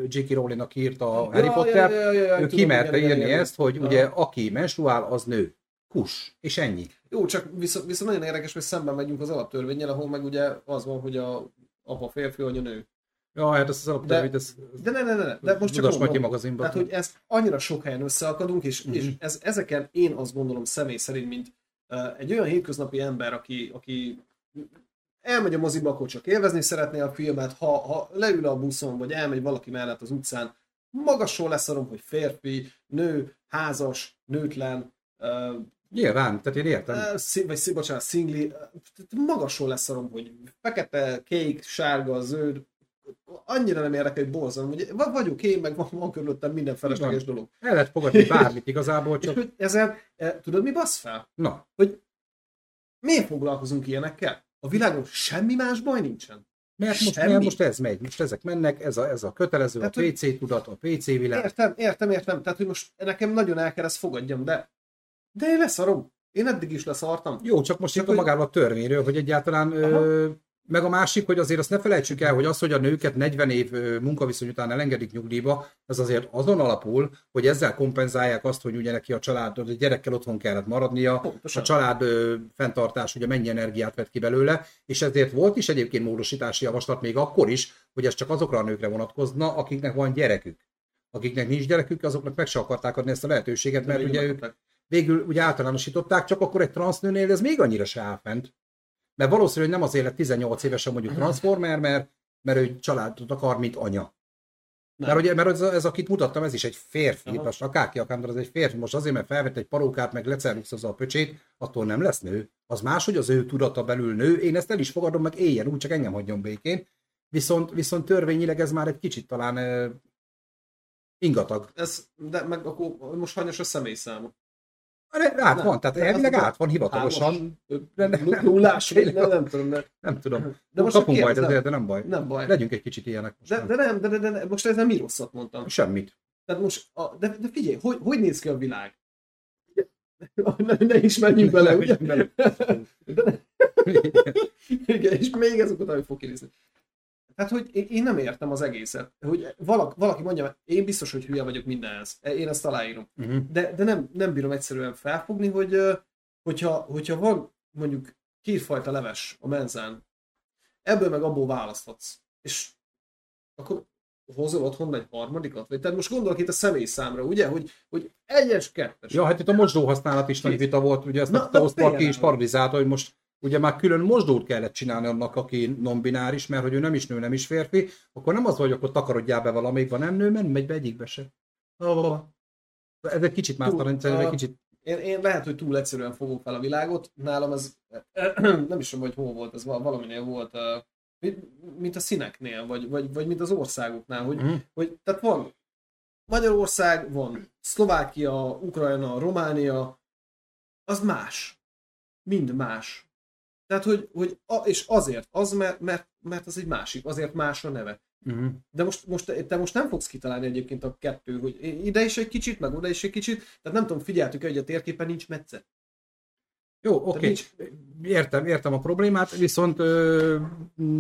J.K. Rowling, aki írta a Harry
Ja,
Potter,
ja, ja,
ő kimerte írni ezt, hogy ugye aki menstruál, az nő. Kus. És ennyi.
Jó, csak viszont, viszont nagyon érdekes, hogy szemben megyünk az alaptörvényel, ahol meg ugye az van, hogy a apa férfi, anya nő.
Ja, hát ez az alaptörvény, ez
De ne, ne, ne, ne, de most csak mondom,
magazinban.
Tehát, hogy ezt annyira sok helyen összeakadunk, és,
Mhm.
és ez, ezeken én azt gondolom személy szerint, mint uh, egy olyan hétköznapi ember, aki, aki elmegy a moziba, akkor csak élvezni szeretné a filmet, ha, ha leül a buszon, vagy elmegy valaki mellett az utcán, magasról leszarom, hogy férfi, nő, házas, nőtlen, uh,
Nyilván, tehát én értem.
Uh, szí- vagy szí- bocsánat, szingli, uh, magasról leszarom, hogy fekete, kék, sárga, zöld, annyira nem érdekel, hogy borzalom, hogy va- vagyok én, meg van, van körülöttem minden felesleges dolog.
El lehet fogadni bármit igazából,
És
csak
hogy ezzel, eh, tudod mi basz fel?
na,
Miért foglalkozunk ilyenekkel? A világon semmi más baj nincsen.
mert most, mert most ez megy, most ezek mennek, ez a, ez a kötelező,
Tehát,
a PC tudat, a PC világ.
Értem, értem, értem. Tehát, hogy most nekem nagyon el kell ezt fogadjam, de, de én leszarom. Én eddig is leszartam.
Jó, csak most
Csak
itt a
hogy-
magáról a törvényről, hogy egyáltalán, ö, meg a másik, hogy azért azt ne felejtsük el, hogy az, hogy a nőket 40 év munkaviszony után elengedik nyugdíjba, az azért azon alapul, hogy ezzel kompenzálják azt, hogy ugye neki a család, a gyerekkel otthon kellett maradnia,
Pontosan.
a család ö, fenntartás ugye mennyi energiát vett ki belőle, és ezért volt is egyébként módosítási javaslat még akkor is, hogy ez csak azokra a nőkre vonatkozna, akiknek van gyerekük. Akiknek nincs gyerekük, azoknak meg se akarták adni ezt a lehetőséget, mert ugye ők végül ugye általánosították, csak akkor egy transznőnél ez még annyira se áll fent. Mert valószínű, hogy nem azért lett 18 évesen mondjuk transformer, mert, mert ő családot akar, mint anya.
Nem.
Mert, ugye, mert ez, ez, akit mutattam, ez is egy férfi,
Aha.
most akárki akár, az egy férfi, most azért, mert felvett egy parókát, meg lecerluxozza a pöcsét, attól nem lesz nő. Az más, hogy az ő tudata belül nő, én ezt el is fogadom, meg éljen úgy, csak engem hagyjon békén. Viszont, viszont törvényileg ez már egy kicsit talán ingatag.
Ez, de meg akkor most hanyas a személyszáma.
Át
Nem.
van, tehát
De
elvileg át van hivatalosan.
Nullás, nem, nem tudom, de,
Nem tudom.
de most
Kapunk
kérdezem.
ezért, de nem baj.
nem baj.
Legyünk egy kicsit ilyenek. Most
De,
nem.
de nem, de, de, de, de, most ez nem mi rosszat mondtam.
Semmit.
Tehát most, a, de, de figyelj, hogy, hogy néz ki a világ? Ne, ne is menjünk bele, ugye? De igen, és még ez után, hogy fog kinézni. Tehát, hogy én- nem értem az egészet. Hogy valaki, valaki mondja, én biztos, hogy hülye vagyok mindenhez. Én ezt aláírom.
Uh-huh.
De, de nem, nem bírom egyszerűen felfogni, hogy hogyha, hogyha van mondjuk kétfajta leves a menzán, ebből meg abból választhatsz. És akkor hozol otthon egy harmadikat? Vagy tehát most gondolok itt a személyszámra, ugye? Hogy, hogy egyes, kettes.
Ja, hát itt a mosdó használat is nagy vita volt, ugye ezt
Na,
a
na,
South Park ki is parodizálta, hogy most ugye már külön mosdót kellett csinálni annak, aki non-bináris, mert hogy ő nem is nő, nem is férfi, akkor nem az, hogy akkor takarodjál be valamelyikben nem nő, mert megy be egyikbe se. Ez egy kicsit más rendszer, egy kicsit
Én, én lehet, hogy túl egyszerűen fogom fel a világot. Nálam ez, nem is tudom, hogy hol volt, ez val- valaminél volt, mint- a színeknél, vagy, vagy, vagy mint az országoknál, hogy,
Mhm.
hogy tehát van Magyarország, van Szlovákia, Ukrajna, Románia, az más. Mind más. Tehát, hogy, hogy a, és azért, az, mert, mert, mert az egy másik, azért más a neve.
uh-huh.
De most, most te most nem fogsz kitalálni egyébként a kettő, hogy ide is egy kicsit, meg oda is egy kicsit. Tehát nem tudom, figyeltük hogy a térképen nincs metszet.
Jó, oké. Okay.
nincs-
Értem, értem a problémát, viszont ö,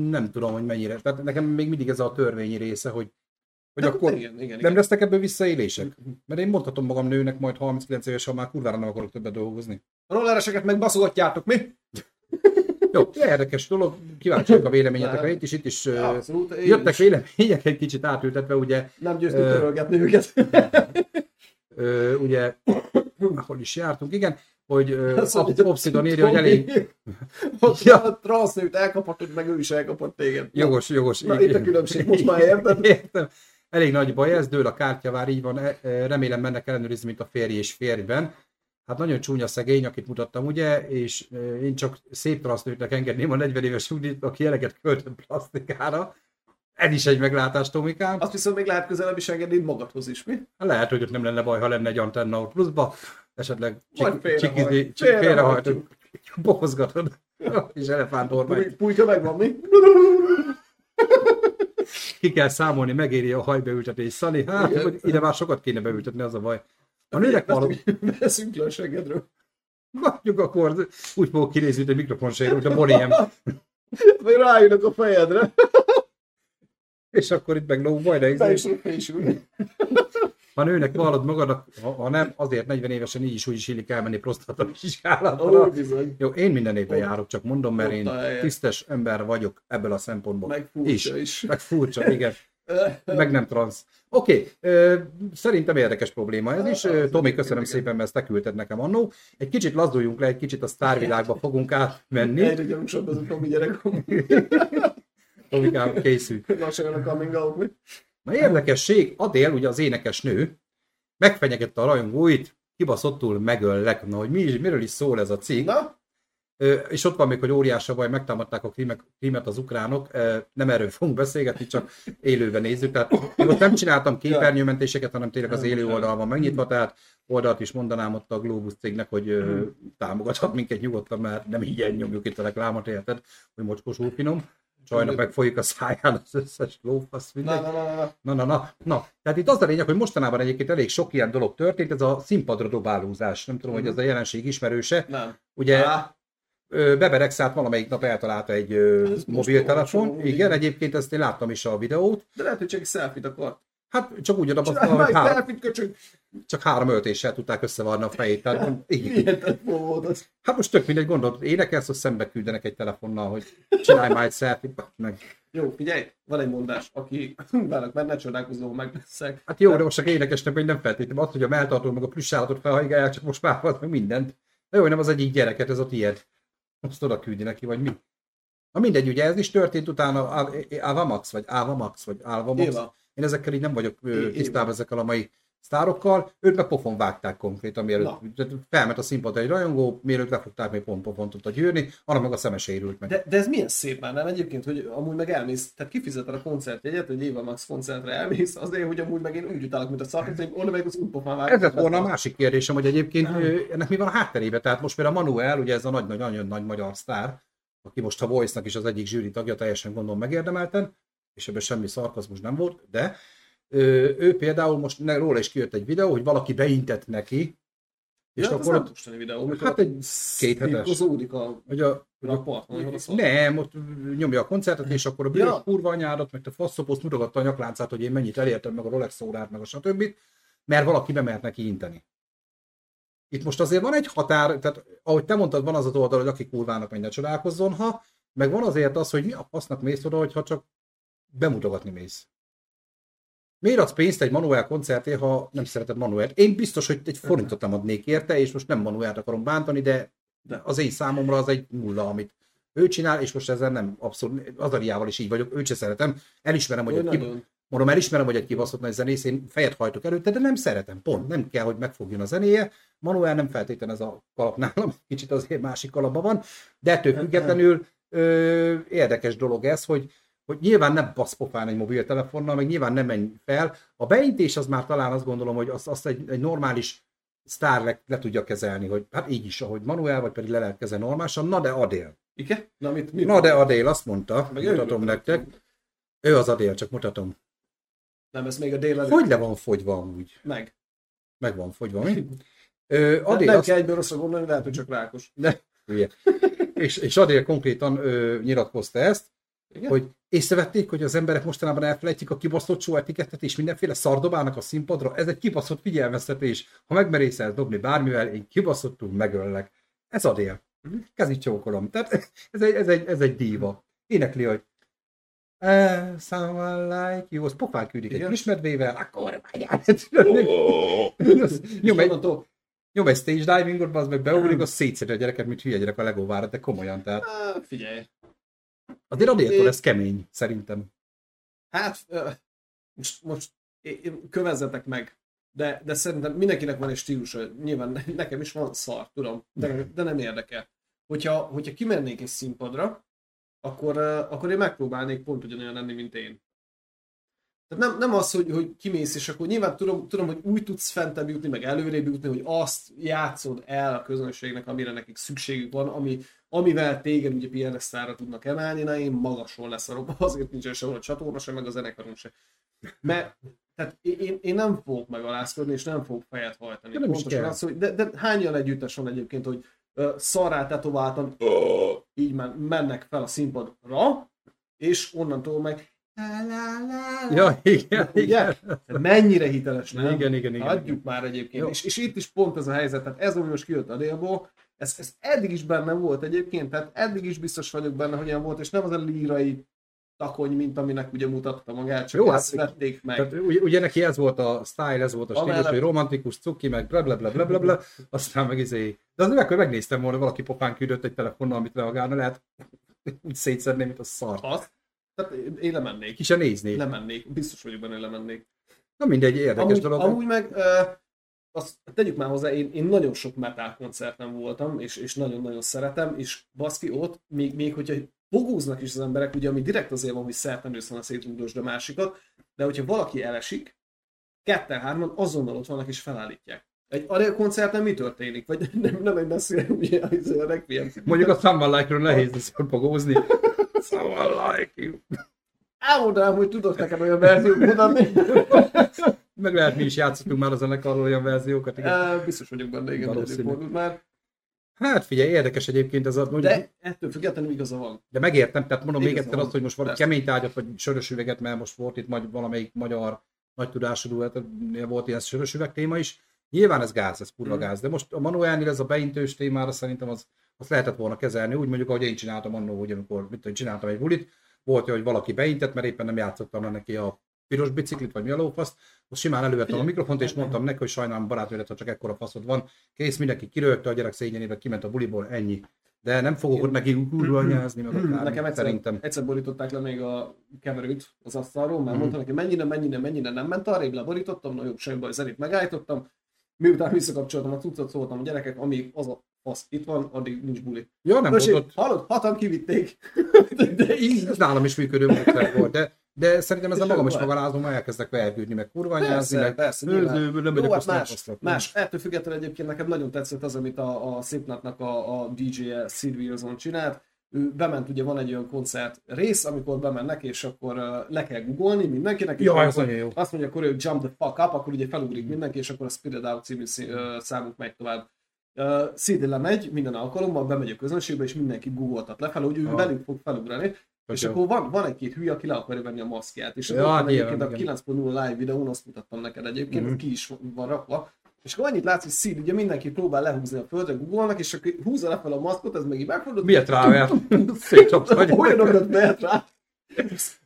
nem tudom, hogy mennyire. Tehát nekem még mindig ez a törvényi része, hogy, hogy
De
akkor
igen, igen,
nem
igen.
lesznek ebből visszaélések. Mert én mondhatom magam nőnek majd 39 évesen, már kurvára nem akarok többet dolgozni.
A rollereseket meg baszogatjátok, mi?
Jó, érdekes dolog, kíváncsi vagyok a véleményetekre, itt is, itt is
Abszolút.
Jöttek
is
vélemények egy kicsit átültetve, ugye,
Nem győztük
Ö,
törölgetni őket.
ö, ugye, hol is jártunk, igen, hogy Ob- Obsidon írja, hogy elég
Ott
Ja.
a transznőt elkapott, meg ő is elkapott téged.
jogos, jogos.
Na, itt a különbség, most már érted?
Értem. Elég nagy baj ez, dől a kártyavár, így van, e- e, remélem mennek ellenőrizni, mint a férj és férjben. Hát nagyon csúnya szegény, akit mutattam, ugye, és én csak szép transznőtnek engedném a 40 éves nyugdíjat, aki eleget költött plastikára. Ez is egy meglátás, Tomikám.
Azt viszont még lehet közelebb is engedni magadhoz is, mi?
Hát Lehet, hogy ott nem lenne baj, ha lenne egy antenna ott pluszba, esetleg csik-
félrehajt-
csikizni- csik-
félrehajtjuk.
félrehajtod, bohozgatod, és elefántormány.
Puly- Pulyka megvan, mi?
Ki kell számolni, megéri a hajbeültetés, Szani. Hát,
Igen.
hogy ide már sokat kéne beültetni, az a baj. A nőnek való,
Veszünk le a segedről.
Mondjuk akkor úgy fogok kinézni, mint egy mikrofonsér, mint a Boniem.
Vagy rájönök a fejedre.
És akkor itt meg ló, majd
is fésülni.
Ha nőnek vallod magadnak, ha, ha, nem, azért 40 évesen így is úgy is illik elmenni prostata vizsgálatra. Jó, én minden évben
Ott-
járok, csak mondom, mert én
a
tisztes ember vagyok ebből a szempontból.
Meg furcsa is.
Meg furcsa, igen. Meg nem transz. Oké, okay, szerintem érdekes probléma ez is. Tomi, köszönöm szépen, mert ezt te küldted nekem annó. Egy kicsit lazduljunk le, egy kicsit a sztárvilágba fogunk átmenni.
Egyre gyanúsabb ez a Tomi gyerek.
Tomikám, készül.
Lassan a coming out?
Na érdekesség, Adél, ugye az énekes nő, megfenyegette a rajongóit, kibaszottul megöllek. Na, hogy mi is, miről is szól ez a cikk.
Na,
és ott van még, hogy óriás a baj, megtámadták a krímek, krímet az ukránok. Nem erről fogunk beszélgetni, csak élőben nézzük. Tehát én ott nem csináltam képernyőmentéseket, hanem tényleg az élő oldal van megnyitva, tehát oldalt is mondanám ott a Globus cégnek, hogy ö, támogathat minket nyugodtan, mert nem így nyomjuk itt a reklámot, érted, hogy mocskosul finom. Csajnak meg folyik a száján az összes lófasz, mindegy.
na, na, na.
Na, na, na, na. Tehát itt az a lényeg, hogy mostanában egyébként elég sok ilyen dolog történt, ez a színpadra dobálózás. Nem tudom, hogy ez a jelenség ismerőse.
Nem.
Ugye ö, Beberegszált valamelyik nap eltalálta egy ö,
Ez
mobiltelefon. Igen,
igen.
egyébként ezt én láttam is a videót.
de lehet, hogy csak egy selfie-t akart.
Hát csak úgy oda
Csinálj
hogy három, csak három öltéssel tudták összevarni a fejét. Tehát, igen.
Volt az?
Hát most tök mindegy gondolat, énekelsz, hogy szembe küldenek egy telefonnal, hogy csinálj már egy selfie meg.
Jó, figyelj, van egy mondás, aki várnak, mert ne csodálkozzon, ha megveszek.
Hát jó, de most csak énekesnek, hogy nem feltétlenül az, hogy a melltartó meg a plusz állatot felhajgálják, csak most már meg mindent. De jó, nem az egyik gyereket, ez a tiéd. Azt oda küldi neki, vagy mi? Na mindegy, ugye ez is történt utána, Ava Max, vagy Ava Max, vagy Alva Max.
Éva.
Én ezekkel így nem vagyok
Éva.
tisztában ezekkel a mai sztárokkal. Őt meg pofon vágták konkrétan, mielőtt
Na.
felment a színpadra egy rajongó, mielőtt lefogták, még pont pofon tudta gyűrni, annak meg a szeme sérült meg.
De, de ez milyen szép már, nem egyébként, hogy amúgy meg elmész, tehát kifizeted a koncertjegyet, hogy Éva Max koncertre elmész, azért, hogy amúgy meg én úgy utálok, mint a szart, hogy oda meg az útpofán vágok.
Ez lett volna a másik kérdésem, hogy egyébként ö, ennek mi van a hátterében. Tehát most például Manuel, ugye ez a nagy, nagy, nagyon nagy magyar sztár, aki most a Voice-nak is az egyik zsűri tagja, teljesen gondolom megérdemelten, és ebben semmi szarkazmus nem volt, de ö, ő például most ne, róla is kijött egy videó, hogy valaki beintett neki,
És ja, akkor ott... videó,
hát egy két hetes.
a, hogy a, hogy a
partner, Nem, ott nyomja a koncertet, és akkor a bűnös ja. kurva anyádat, meg a faszopózt mutogatta a nyakláncát, hogy én mennyit elértem, meg a Rolex órát, meg a stb. Mert valaki bemert neki inteni. Itt most azért van egy határ, tehát ahogy te mondtad, van az az oldal, hogy aki kurvának menj, ne csodálkozzon, ha, meg van azért az, hogy mi a fasznak mész oda, hogyha csak bemutogatni mész. Miért adsz pénzt egy Manuel koncertért, ha nem szereted Manuelt? Én biztos, hogy egy forintot nem adnék érte, és most nem Manuelt akarom bántani, de, az én számomra az egy nulla, amit ő csinál, és most ezzel nem abszolút, az Ariával is így vagyok, őt se szeretem, elismerem, hogy egy kib... mondom, elismerem, hogy egy kibaszott nagy zenész, én fejet hajtok előtte, de nem szeretem, pont, nem kell, hogy megfogjon a zenéje, Manuel nem feltétlenül ez a kalap nálam, kicsit azért másik kalapban van, de ettől függetlenül ö, érdekes dolog ez, hogy hogy nyilván nem basz pofán egy mobiltelefonnal, meg nyilván nem menj fel. A beintés az már talán azt gondolom, hogy azt, azt egy, egy normális sztár le, le, tudja kezelni, hogy hát így is, ahogy Manuel, vagy pedig le lehet kezelni normálisan, na de Adél.
Igen?
Na, mit, mit na de Adél, azt mondta, meg mutatom nektek. Ő az Adél, csak mutatom.
Nem, ez még a dél
Hogy le van fogyva amúgy?
Meg.
Meg van fogyva, mi?
Ö, Adél nem azt... kell egyből rosszra gondolni, lehet, hogy csak rákos.
Ne, ugye. és, és Adél konkrétan ö, nyilatkozta ezt, igen? hogy észrevették, hogy az emberek mostanában elfelejtik a kibaszott show etikettet, és mindenféle szardobálnak a színpadra. Ez egy kibaszott figyelmeztetés. Ha megmerészel dobni bármivel, én kibaszottul megöllek. Ez a dél. Kezit csókolom. Tehát ez egy, ez egy, ez egy díva. Énekli, hogy Uh, someone like you, az pokván küldik egy kismedvével, akkor nyom egy, nyom egy stage divingot, az meg beugrik, az szétszedi a gyereket, mint hülye gyerek a legóvára, de komolyan, tehát.
Uh, figyelj,
Azért Radiator ez kemény, szerintem.
Hát, most, most kövezzetek meg, de, de szerintem mindenkinek van egy stílusa, nyilván nekem is van szar, tudom, de, de nem érdekel. Hogyha, hogyha kimennék egy színpadra, akkor, akkor én megpróbálnék pont ugyanolyan lenni, mint én. Tehát nem, nem az, hogy, hogy kimész, és akkor nyilván tudom, tudom, hogy úgy tudsz fentebb jutni, meg előrébb jutni, hogy azt játszod el a közönségnek, amire nekik szükségük van, ami, amivel téged ugye pianesztára tudnak emelni, na én magason leszarom, azért nincsen sehol a csatorna sem, meg a zenekarom sem. Mert tehát én, én nem fogok megalázkodni, és nem fogok fejet hajtani.
De, Pontosan
az, hogy, de, de hány olyan együttes van egyébként, hogy uh, szarrá tetováltan, uh, így men, mennek fel a színpadra, és onnantól meg
Ja, igen,
Ugye? igen. Mennyire hiteles, nem?
Igen, igen, igen.
Adjuk igen. már egyébként. És, és, itt is pont ez a helyzet, tehát ez, ami most kijött a délból, ez, ez eddig is benne volt egyébként, tehát eddig is biztos vagyok benne, hogy ilyen volt, és nem az a lírai takony, mint aminek ugye mutatta magát, csak Jó, ezt hát, vették meg. Tehát,
ugye, ugye, neki ez volt a style, ez volt a stílus, hogy romantikus, cuki, meg bla bla bla bla bla, bla aztán meg izé. De az akkor megnéztem volna, valaki popán küldött egy telefonnal, amit reagálna, lehet úgy szétszedni, mint a szar.
Azt? Tehát én lemennék.
Ki se néznék.
Lemennék, biztos vagyok benne, hogy lemennék.
Na mindegy, érdekes
amúgy,
dolog.
Amúgy meg, uh, azt tegyük már hozzá, én, én nagyon sok metal koncerten voltam, és, és nagyon-nagyon szeretem, és baszki ott, még, még hogyha bogóznak is az emberek, ugye ami direkt azért van, hogy szerten van a szétrúgdosd a másikat, de hogyha valaki elesik, ketten-hárman azonnal ott vannak és felállítják. Egy arena koncerten mi történik? Vagy nem, nem egy messzire, ugye a Requiem.
Mondjuk a Someone Like-ről nehéz bogózni. Someone Like You.
Elmondanám, hogy tudok neked olyan verziót mondani.
Meg lehet mi is játszottunk már a zenekarról olyan verziókat.
Igen. biztos vagyok benne, igen, előfordult már.
Hát figyelj, érdekes egyébként ez a...
Mondjuk, de ettől függetlenül igaza van.
De megértem, tehát mondom még egyszer azt, hogy most valami kemény tárgyat, vagy sörös üveget, mert most volt itt magy- valamelyik magyar nagy tudású, hát volt ilyen sörös üveg téma is. Nyilván ez gáz, ez kurva mm. gáz, de most a manuálnél ez a beintős témára szerintem az, az lehetett volna kezelni, úgy mondjuk, ahogy én csináltam annó, hogy amikor mit tudom, csináltam egy bulit, volt, hogy valaki beintett, mert éppen nem játszottam neki a piros biciklit, vagy mi a lófaszt, most simán elővettem a mikrofont, és mondtam neki, hogy sajnálom barátnőlet, ha csak ekkora faszod van. Kész, mindenki kirögte, a gyerek szégyenével kiment a buliból, ennyi. De nem fogok ott neki kurva anyázni, meg
akár, Nekem egyszer, szerintem. egyszer borították le még a keverőt az asztalról, mert mm. mondta neki, mennyire, mennyire, mennyire nem ment arrébb, leborítottam, na jó, semmi baj, zenét megállítottam, miután visszakapcsoltam a cuccot, szóltam a gyerekek, amíg az a fasz itt van, addig nincs buli.
Ja, nem Most volt ott.
Hallod, hatan kivitték.
de így. Ez nálam is működő módszer volt, de, de szerintem ezzel magam is magalázom, mert elkezdek vergődni, meg kurványázni, meg
persze,
nőző,
nem Jó, hát más, más. Ettől függetlenül egyébként nekem nagyon tetszett az, amit a, a Slipknotnak a, a DJ-je Sid Wilson csinált. Ő bement, ugye van egy olyan koncert rész, amikor bemennek, és akkor uh, le kell googolni mindenkinek.
Ja, ez nagyon jó.
Azt mondja, akkor ő jump the fuck up, akkor ugye felugrik mindenki, és akkor a Spirit Out című számuk megy tovább Uh, CD lemegy minden alkalommal, bemegy a közönségbe, és mindenki googoltat lefelé, hogy ő
Ah.
velük fog felugrani, és
jó.
akkor van, van egy-két hülye, aki le akarja venni a maszkját. És
Ja, hát
egyébként
nyilván,
a
igen.
9.0 live videón azt mutattam neked egyébként,
Mhm.
mm. ki is van rakva. És akkor annyit látsz, hogy szíd, ugye mindenki próbál lehúzni a földre, googolnak, és akkor húzza lefelé a maszkot, ez meg így megfordult.
Miért rávert? Szétcsapsz vagy.
Olyanokat mehet rá.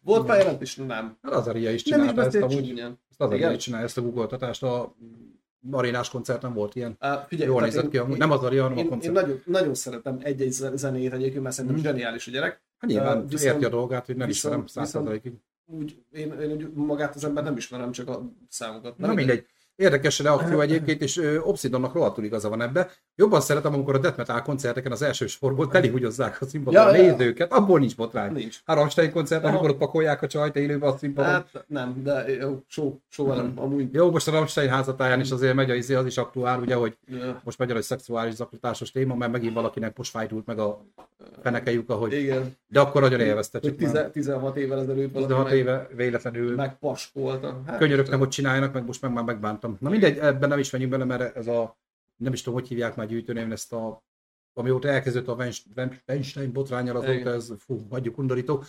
Volt feljelentés? Nem.
Az Aria is
Nem is
csinálta ezt amúgy. Ezt az Aria
Igen?
is csinálja ezt a googoltatást. A arénás koncert nem volt ilyen.
Uh, figyelj,
Jól nézett
én-
ki, amúgy. nem az Aria, hanem a
Én, én
koncert.
nagyon, nagyon szeretem egy-egy ze- zenét egyébként, mert szerintem
Mhm.
zseniális a gyerek.
Hát nyilván
Uh, viszont-
érti a dolgát, hogy nem
viszont-
ismerem száz
viszont-
százalékig.
Úgy, én, én úgy magát az ember nem ismerem, csak a számokat.
Na mindegy. Érdekes a reakció egyébként, és Obsidonnak rohadtul igaza van ebbe. Jobban szeretem, amikor a death metal koncerteken az első sorból telihugyozzák a színpadon
Ja,
a
ja, ja.
nézőket, abból nincs botrány.
Nincs.
A Rammstein koncerten,
Aha.
amikor ott pakolják a csajt élőbe a színpadon.
Hát nem, de jó, so, so velem amúgy.
Jó, most a Rammstein házatáján is azért megy a izé, az is aktuál, ugye, hogy
Ja.
most megy a szexuális zaklatásos téma, mert megint valakinek most fájdult meg a fenekejük, ahogy...
Igen,
De akkor nagyon élvezte,
hogy
csak már
10, 16 évvel ezelőtt valaki
16
meg,
éve véletlenül
megpaskolta. Hát,
könyörögtem, hogy csináljanak, meg most meg már megbántam. Na mindegy, ebben nem is menjünk bele, mert ez a, nem is tudom, hogy hívják már gyűjtőnéven ezt a, amióta elkezdődött a Weinstein- botrányal, azóta
Igen.
ez, fú, hagyjuk undorító.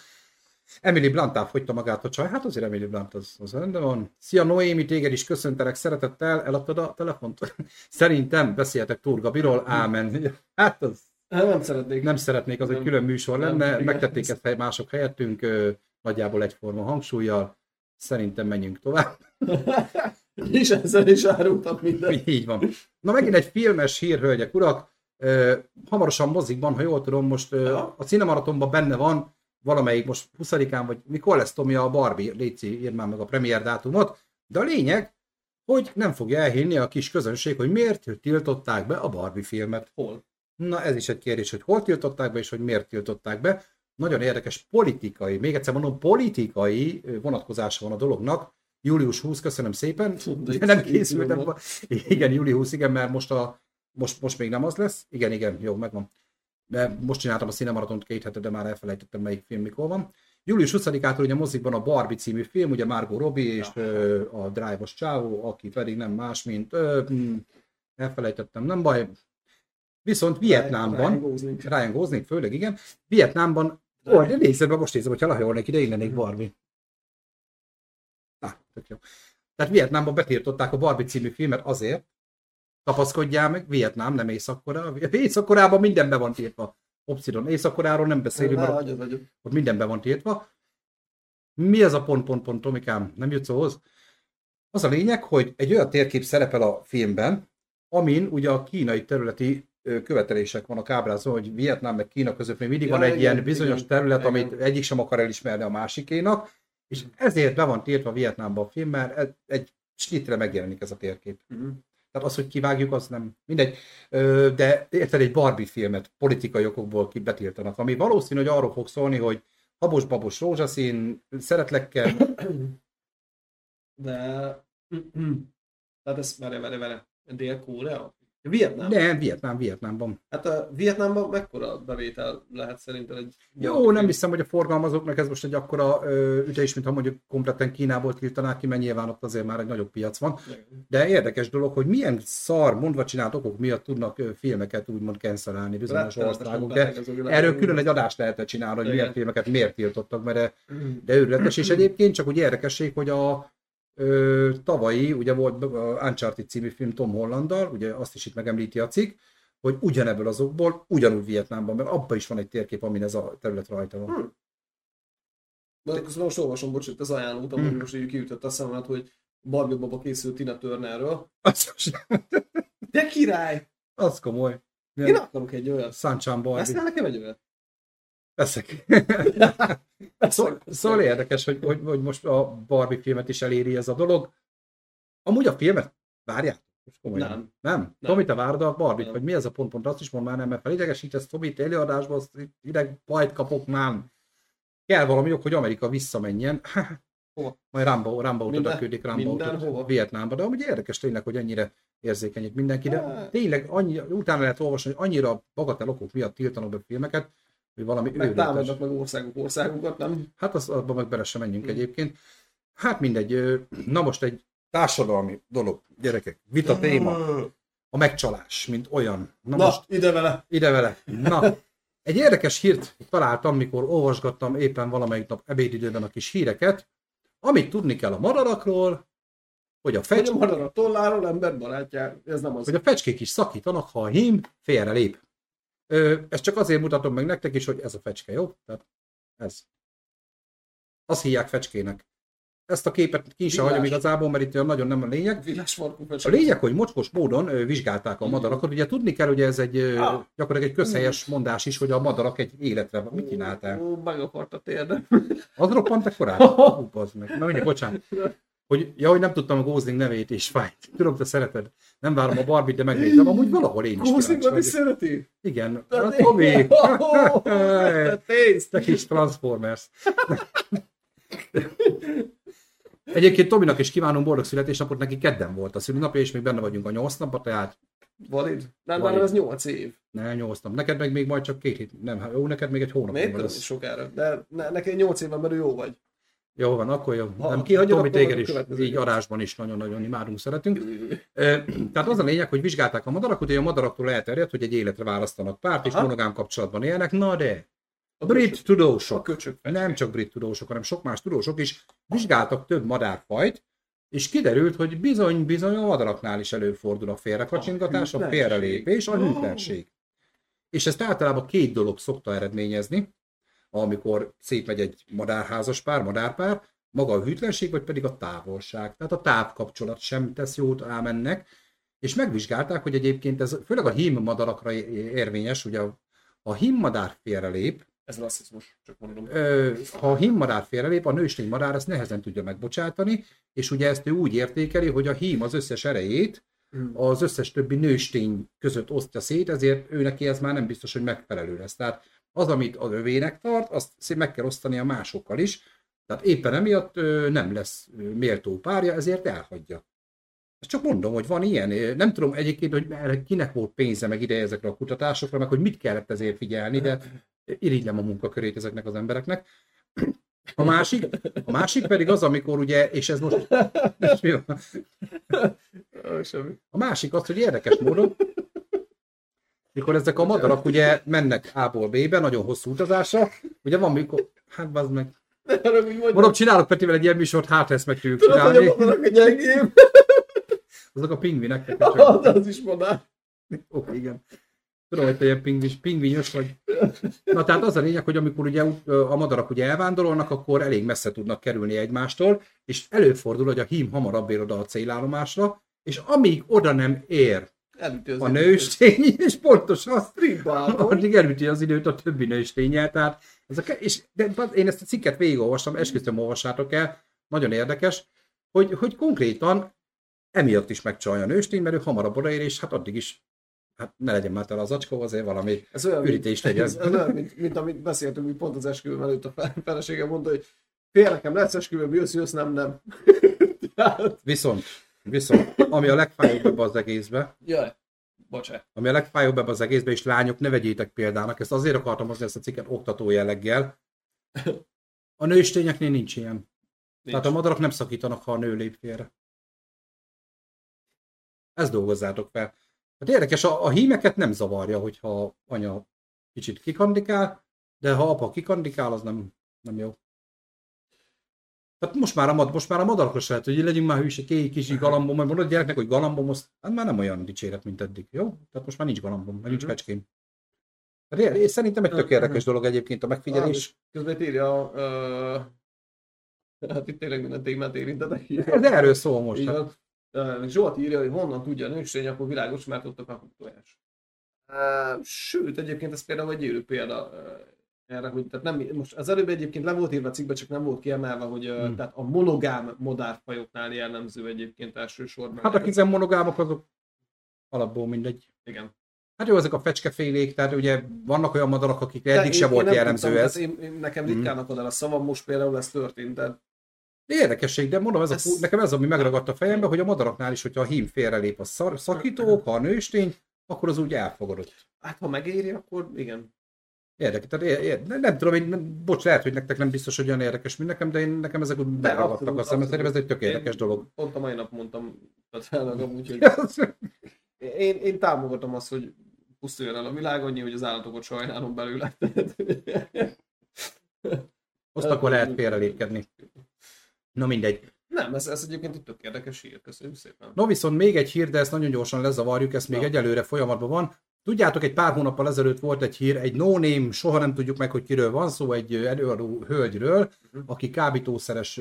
Emily Blunt fogyta magát a csaj, hát azért Emily Blunt az, az rendben van. Szia Noémi, téged is köszöntelek szeretettel, eladtad a telefont? Szerintem beszéltek Túr Gabiról, ámen. Hát az
nem szeretnék.
nem szeretnék, az egy
Nem.
külön műsor
Nem,
lenne,
igen.
megtették ezt hely- mások helyettünk, nagyjából egyforma hangsúlyjal. Szerintem menjünk tovább.
És ezzel is árultam mindent.
Így van. Na megint egy filmes hír, hölgyek, urak. Ö, hamarosan mozikban, ha jól tudom, most
Ja.
a Cinemaratonban benne van valamelyik most 20-án, vagy mikor lesz Tomi a Barbie, Léci, írd már meg a premier dátumot, de a lényeg, hogy nem fogja elhinni a kis közönség, hogy miért tiltották be a Barbie filmet.
Hol?
Na ez is egy kérdés, hogy hol tiltották be, és hogy miért tiltották be. Nagyon érdekes politikai, még egyszer mondom, politikai vonatkozása van a dolognak. Július 20, köszönöm szépen.
De
nem készültem. Igen, július 20, igen, mert most, a, most, most még nem az lesz. Igen, igen, jó, megvan. De most csináltam a Cinemaratont két hete, de már elfelejtettem, melyik film mikor van. Július 20-ától ugye a mozikban a Barbie című film, ugye Margot Robbie és ö, a Drive-os csávó, aki pedig nem más, mint ö, hm, elfelejtettem, nem baj. Viszont Vietnámban,
Ryan Gosling.
Ryan Gosling főleg, igen, Vietnámban, ó, de nézzed meg, most nézem, hogyha lehajolnék ide, én lennék Barbie. Na, tök jó. Tehát Vietnámban betiltották a Barbie című filmet azért, tapaszkodjál meg, Vietnám, nem Észak-Korea. Észak-Koreában minden be van tiltva. Obsidon. Észak-Koreáról nem beszélünk, mert ott, ott minden be van tiltva. Mi ez a pont, pont, pont, Tomikám? Nem jutsz ahhoz? Az a lényeg, hogy egy olyan térkép szerepel a filmben, amin ugye a kínai területi követelések vannak ábrázolva, hogy Vietnám meg Kína között még mindig
Ja,
van egy
igen,
ilyen bizonyos
igen,
terület,
igen.
amit egyik sem akar elismerni a másikénak, és ezért be van tiltva Vietnámban a film, mert egy- snitre megjelenik ez a térkép.
Mhm.
Tehát az, hogy kivágjuk, az nem mindegy. De érted, egy Barbie filmet politikai okokból betiltanak, ami valószínű, hogy arról fog szólni, hogy habos-babos rózsaszín, szeretlekkel,
De... Tehát ez, várj, várj, várj. Dél-Korea? Vietnám?
de Vietnám, Vietnámban.
Hát a Vietnámban mekkora bevétel lehet szerinted egy...
Jó, nem hiszem, hogy a forgalmazóknak ez most egy akkora ö, ütés, mint ha mondjuk kompletten Kínából tiltanák ki, mert nyilván ott azért már egy nagyobb piac van. De érdekes dolog, hogy milyen szar, mondva csinált okok miatt tudnak filmeket úgymond cancelálni bizonyos országok. De erről külön egy adást lehetne csinálni, hogy milyen filmeket miért tiltottak, mert de,
Mhm.
de őrületes. És egyébként csak úgy érdekesség, hogy a ö, tavalyi, ugye volt a Uncharted című film Tom Hollanddal, ugye azt is itt megemlíti a cikk, hogy ugyanebből azokból, ugyanúgy Vietnámban, mert abban is van egy térkép, amin ez a terület rajta van.
Hm. De közben most olvasom, bocs, itt az ajánlót,
Hmm.
most így kiütött a szememet, hogy Barbie Baba készült Tina Turnerről. De király!
az komoly.
Én akarok egy olyat.
Sunshine Barbie.
Ezt nekem egy olyat.
Veszek. Szóval, szóval érdekes, hogy, hogy, hogy most a Barbie filmet is eléri ez a dolog. Amúgy a filmet, most komolyan.
Nem.
Nem?
Nem.
Tomi, te várod a Barbie-t,
Nem.
vagy mi ez a pont, pont azt is mond már nem, mert felidegesítesz Tomit előadásban, azt ideg bajt kapok már. Kell valami ok, hogy Amerika visszamenjen.
Hova?
Majd Rambo, Rambo
Minden-
küldik Rambo
mindenhova?
Vietnámba, de amúgy érdekes tényleg, hogy ennyire érzékenyít mindenki, de
Hát.
tényleg annyi, utána lehet olvasni, hogy annyira bagatel okok miatt tiltanak be filmeket, hogy valami
Meg
őrületes.
támadnak meg országok országokat, nem?
Hát az, abban meg bele sem menjünk
Mm.
egyébként. Hát mindegy, na most egy társadalmi dolog, gyerekek, vita téma. a megcsalás, mint olyan.
Na, Na most ide vele!
Ide vele. Na, egy érdekes hírt találtam, mikor olvasgattam éppen valamelyik nap ebédidőben a kis híreket, amit tudni kell a madarakról, hogy a,
fecsk... hogy a madarak tolláról ember barátja, ez nem az.
Hogy a fecskék is szakítanak, ha a hím félre lép. Ö, ezt csak azért mutatom meg nektek is, hogy ez a fecske, jó? Tehát ez. Azt hívják fecskének. Ezt a képet ki is hagyom igazából, mert itt nagyon nem a lényeg. A lényeg, hogy mocskos módon vizsgálták a madarakat. Ugye tudni kell, hogy ez egy ah. gyakorlatilag egy közhelyes mondás is, hogy a madarak egy életre van. Mit csináltál?
Ó, meg akart a térdem.
Az roppant ekkorát? Hú, meg. Na mindegy, bocsánat. Hogy, ja, hogy nem tudtam a Gózling nevét, és fájt. Tudom, te szereted. Nem várom a Barbie, de megnézem. Amúgy valahol én is
Gózlingot is szereti?
Igen. A Tomi. Te kis Transformers. Egyébként Tominak is kívánom boldog születésnapot, neki kedden volt a szülinapja, és még benne vagyunk a nyolc napban, tehát...
Valid? Nem, már ez nyolc év.
Nem, nyolc nap. Neked meg még majd csak két hét. Nem, jó, neked még egy hónap.
Még sokára. De ne, neked nyolc évben belül jó vagy.
Jó van, akkor jó. Ha, nem kihagyom, Tomi téged is így arásban is nagyon-nagyon imádunk, szeretünk. Tehát az a lényeg, hogy vizsgálták a madarak, hogy a madaraktól elterjedt, hogy egy életre választanak párt, és monogám kapcsolatban élnek. Na de, a brit tudósok, a nem csak brit tudósok, hanem sok más tudósok is vizsgáltak több madárfajt, és kiderült, hogy bizony-bizony a madaraknál is előfordul a félrekacsingatás, a félrelépés, a hűtlenség. És ezt általában két dolog szokta eredményezni, amikor szétmegy egy madárházas pár, madárpár, maga a hűtlenség, vagy pedig a távolság. Tehát a távkapcsolat sem tesz jót ám ennek, és megvizsgálták, hogy egyébként ez főleg a hím madarakra érvényes, ugye a, a hím madár félrelép,
ez rasszizmus, csak mondom.
Ö, ha a hímmadár félrelép, a nőstény madár ezt nehezen tudja megbocsátani, és ugye ezt ő úgy értékeli, hogy a hím az összes erejét hmm. az összes többi nőstény között osztja szét, ezért ő neki ez már nem biztos, hogy megfelelő lesz. Tehát az, amit az övének tart, azt meg kell osztani a másokkal is, tehát éppen emiatt nem lesz méltó párja, ezért elhagyja. Ezt csak mondom, hogy van ilyen. Nem tudom egyébként, hogy kinek volt pénze meg ide ezekre a kutatásokra, meg hogy mit kellett ezért figyelni, de irigylem a munkakörét ezeknek az embereknek. A másik, a másik pedig az, amikor ugye, és ez most... És mi van? A másik az, hogy érdekes módon, mikor ezek a madarak ugye mennek A-ból B-be, nagyon hosszú utazásra, ugye van mikor, hát bazd meg, Mondom, csinálok Petivel egy ilyen műsort, hát ezt meg tudjuk csinálni. Tudod, hogy a gyengém. Azok a pingvinek.
Az is madár.
Oké, igen. Tudom, hogy te ilyen pingvis, pingvinyos vagy. Na tehát az a lényeg, hogy amikor ugye a madarak ugye elvándorolnak, akkor elég messze tudnak kerülni egymástól, és előfordul, hogy a hím hamarabb ér oda a célállomásra, és amíg oda nem ér a nőstény, és pontosan addig elüti az időt a többi nőstényel, tehát ez a, és de én ezt a cikket végigolvastam, esküszöm olvassátok el, nagyon érdekes, hogy, hogy konkrétan emiatt is megcsalja a nőstény, mert ő hamarabb odaér, és hát addig is hát ne legyen már tele az acskó, azért valami ez olyan, ürítés legyen.
Ez, ez olyan, mint, mint, amit beszéltünk, hogy pont az esküvő előtt a feleségem mondta, hogy fél nekem lesz esküvő, jössz, jössz, nem, nem.
viszont, viszont, ami a legfájóbb ebbe az egészbe,
Jaj. Bocsánat.
Ami a legfájóbb ebbe az egészbe, és lányok, ne vegyétek példának, ezt azért akartam hozni ezt a cikket oktató jelleggel. A nőstényeknél nincs ilyen. Nincs. Tehát a madarak nem szakítanak, ha a nő lép félre. Ezt dolgozzátok fel. Hát érdekes, a, a hímeket nem zavarja, hogyha anya kicsit kikandikál, de ha apa kikandikál, az nem, nem jó. Tehát most már a, most már a madarakos lehet, hogy legyünk már hűség, kék kis galambom, majd mondod a gyereknek, hogy galambom, az hát már nem olyan dicséret, mint eddig, jó? Tehát most már nincs galambom, meg nincs fecském. Mhm. Hát és szerintem egy tök érdekes dolog egyébként a megfigyelés.
Közben írja, uh, hát itt tényleg minden témát érintetek.
De erről szól most.
Hát. Zsolt írja, hogy honnan tudja a nőstény, akkor világos, mert ott a kapuk tojás. Sőt, egyébként ez például egy élő példa erre, hogy tehát nem, most az előbb egyébként le volt írva a cikkbe, csak nem volt kiemelve, hogy hmm. tehát a monogám modárfajoknál jellemző egyébként elsősorban.
Hát akik nem monogámok, azok alapból mindegy.
Igen.
Hát jó, ezek a fecskefélék, tehát ugye vannak olyan madarak, akik eddig sem volt jellemző tudtam, ez.
Én, én, nekem ritkának hmm. oda a szavam, most például ez történt,
de érdekesség, de mondom, ez ez... A, nekem ez, ami megragadt a fejembe, hogy a madaraknál is, hogyha a hím félrelép a szar, szakító, ha a nőstény, akkor az úgy elfogadott.
Hát ha megéri, akkor igen.
Érdekes, tehát ér, ér, nem, nem tudom, én, nem, bocs, lehet, hogy nektek nem biztos, hogy olyan érdekes, mint nekem, de én, nekem ezek úgy beragadtak a szemben, szerintem ez egy tök érdekes én dolog.
Pont a mai nap mondtam Tatjának amúgy, hogy Én, én támogatom azt, hogy pusztuljon el a világ, annyi, hogy az állatokat sajnálom belőle.
Azt akkor lehet félrelépkedni. Na mindegy.
Nem, ez, ez egyébként egy tök érdekes hír, köszönjük szépen.
No viszont még egy hír, de ezt nagyon gyorsan lezavarjuk, ezt még
Na.
egyelőre folyamatban van. Tudjátok, egy pár hónappal ezelőtt volt egy hír, egy no-name, soha nem tudjuk meg, hogy kiről van szó, egy előadó hölgyről,
Mhm.
aki kábítószeres,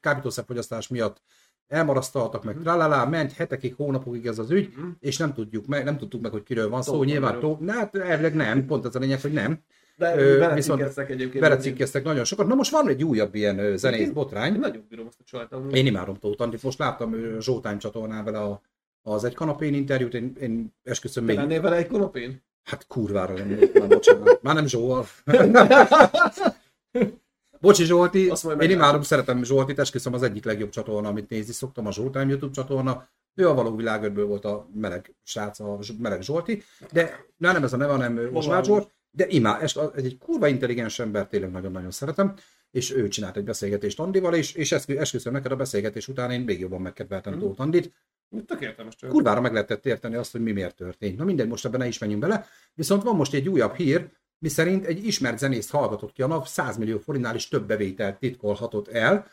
kábítószerfogyasztás miatt elmarasztaltak meg, tralala, ment hetekig, hónapokig ez az ügy,
Mhm.
és nem tudjuk meg, nem tudtuk meg, hogy kiről van szó, nyilván, tó, na, hát elvileg nem, pont az a lényeg, hogy nem.
De
Ö, viszont
egyébként.
Belecikkeztek nagyon sokat. Na most van egy újabb ilyen zenész botrány.
nagyon bírom azt a amúgy.
Én imádom Tóth Andrit. Most láttam ö, Zsótán csatornán vele a, az egy kanapén interjút, én, én esküszöm még.
lennél vele egy konopén?
Hát kurvára lennék, már bocsánat. Már nem Zsóval. Bocsi Zsolti,
Azt
én
meglátjuk.
imádom, szeretem Zsoltit, esküszöm az egyik legjobb csatorna, amit nézni szoktam, a Zsoltime YouTube csatorna. Ő a való világörből volt a meleg srác, a meleg Zsolti, de na, nem ez a neve, hanem Osvár Zsolt, de imád, ez egy kurva intelligens ember, tényleg nagyon-nagyon szeretem, és ő csinált egy beszélgetést Andival, és, és eskü- esküszöm neked a beszélgetés után én még jobban megkedveltem
Mhm.
Tóth Andit,
Tök értelmes csaj.
kurvára meg lehetett érteni azt, hogy mi miért történt. Na mindegy, most ebben ne is menjünk bele. Viszont van most egy újabb hír, miszerint egy ismert zenészt hallgatott ki a nap, 100 millió forintnál is több bevételt titkolhatott el.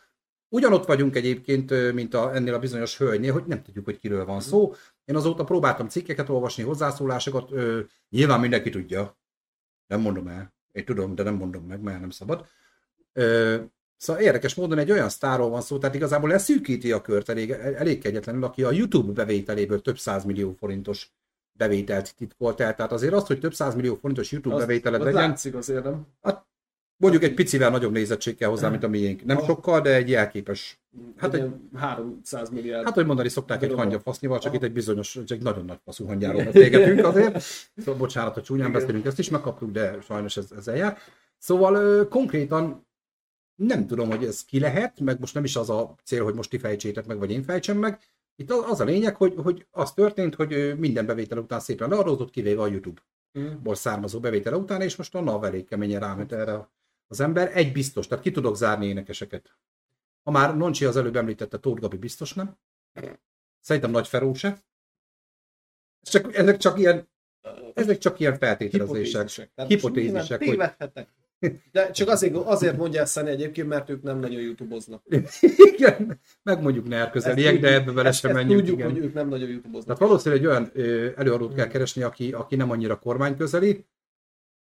Ugyanott vagyunk egyébként, mint a, ennél a bizonyos hölgynél, hogy nem tudjuk, hogy kiről van szó. Én azóta próbáltam cikkeket olvasni, hozzászólásokat, ö, nyilván mindenki tudja. Nem mondom el. Én tudom, de nem mondom meg, mert nem szabad. Ö, Szóval érdekes módon egy olyan sztárról van szó, tehát igazából leszűkíti a kört elég, elég kegyetlenül, aki a YouTube bevételéből több millió forintos bevételt titkolt el. Tehát azért azt, hogy több millió forintos YouTube
Az-
bevételed
az
legyen,
látszik azért, nem?
mondjuk egy picivel nagyobb nézettség kell hozzá, mint a miénk. Nem sokkal, de egy jelképes.
Hát
Hát
egy
egy-
ilyen 300 milliárd.
Hát, hogy mondani szokták egy hangya fasznival, csak
Aha.
itt egy bizonyos, csak egy nagyon nagy faszú hangyáról beszélgetünk azért. Szóval bocsánat, hogy csúnyán
Igen.
beszélünk, ezt is megkaptuk, de sajnos ez, ez eljár. Szóval ö, konkrétan nem tudom, hogy ez ki lehet, meg most nem is az a cél, hogy most ti fejtsétek meg, vagy én fejtsem meg. Itt az a lényeg, hogy, hogy az történt, hogy minden bevétel után szépen leadózott, kivéve a YouTube-ból
Mm.
származó bevétele után, és most a NAV elég keményen ráment erre az ember. Egy biztos, tehát ki tudok zárni énekeseket. Ha már Noncsi az előbb említette, Tóth Gabi biztos nem. Szerintem Nagy Feró se. Csak, ezek csak ilyen, ezek csak ilyen feltételezések.
Hipotézisek.
Hipotézisek, hogy-.
De csak azért, azért mondja ezt Szani egyébként, mert ők nem nagyon youtuboznak.
Igen, meg mondjuk ne elközeliek,
Ezt
de ebbe
ezt-
sem menjünk.
Tudjuk,
igen.
hogy ők nem nagyon youtuboznak.
Tehát valószínűleg egy olyan előadót kell keresni, aki, aki nem annyira kormányközeli.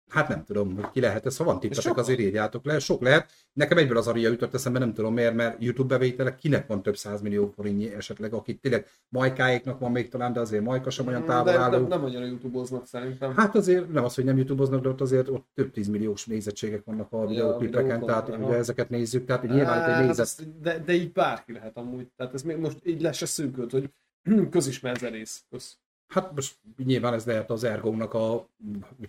Hát nem tudom, hogy ki lehet ez, ha van tippetek,
sok
azért írjátok le. Sok lehet. Nekem egyből az aria jutott eszembe, nem tudom miért, mert YouTube bevételek kinek van több millió forintnyi esetleg, akik tényleg majkáéknak van még talán, de azért majka sem olyan távol
de nem,
álló.
nem annyira youtuboznak szerintem.
Hát azért nem az, hogy nem youtuboznak, de ott azért ott több tízmilliós nézettségek vannak a
Ja,
videóklipeken,
videókon,
tehát
aha.
ugye ezeket nézzük, tehát nyilván itt egy
Hát
nézet.
ezt- de, de így bárki lehet amúgy. Tehát ez még most így lesz se szűkölt, hogy közismert zenész. Kösz.
Hát most nyilván ez lehet az Ergónak a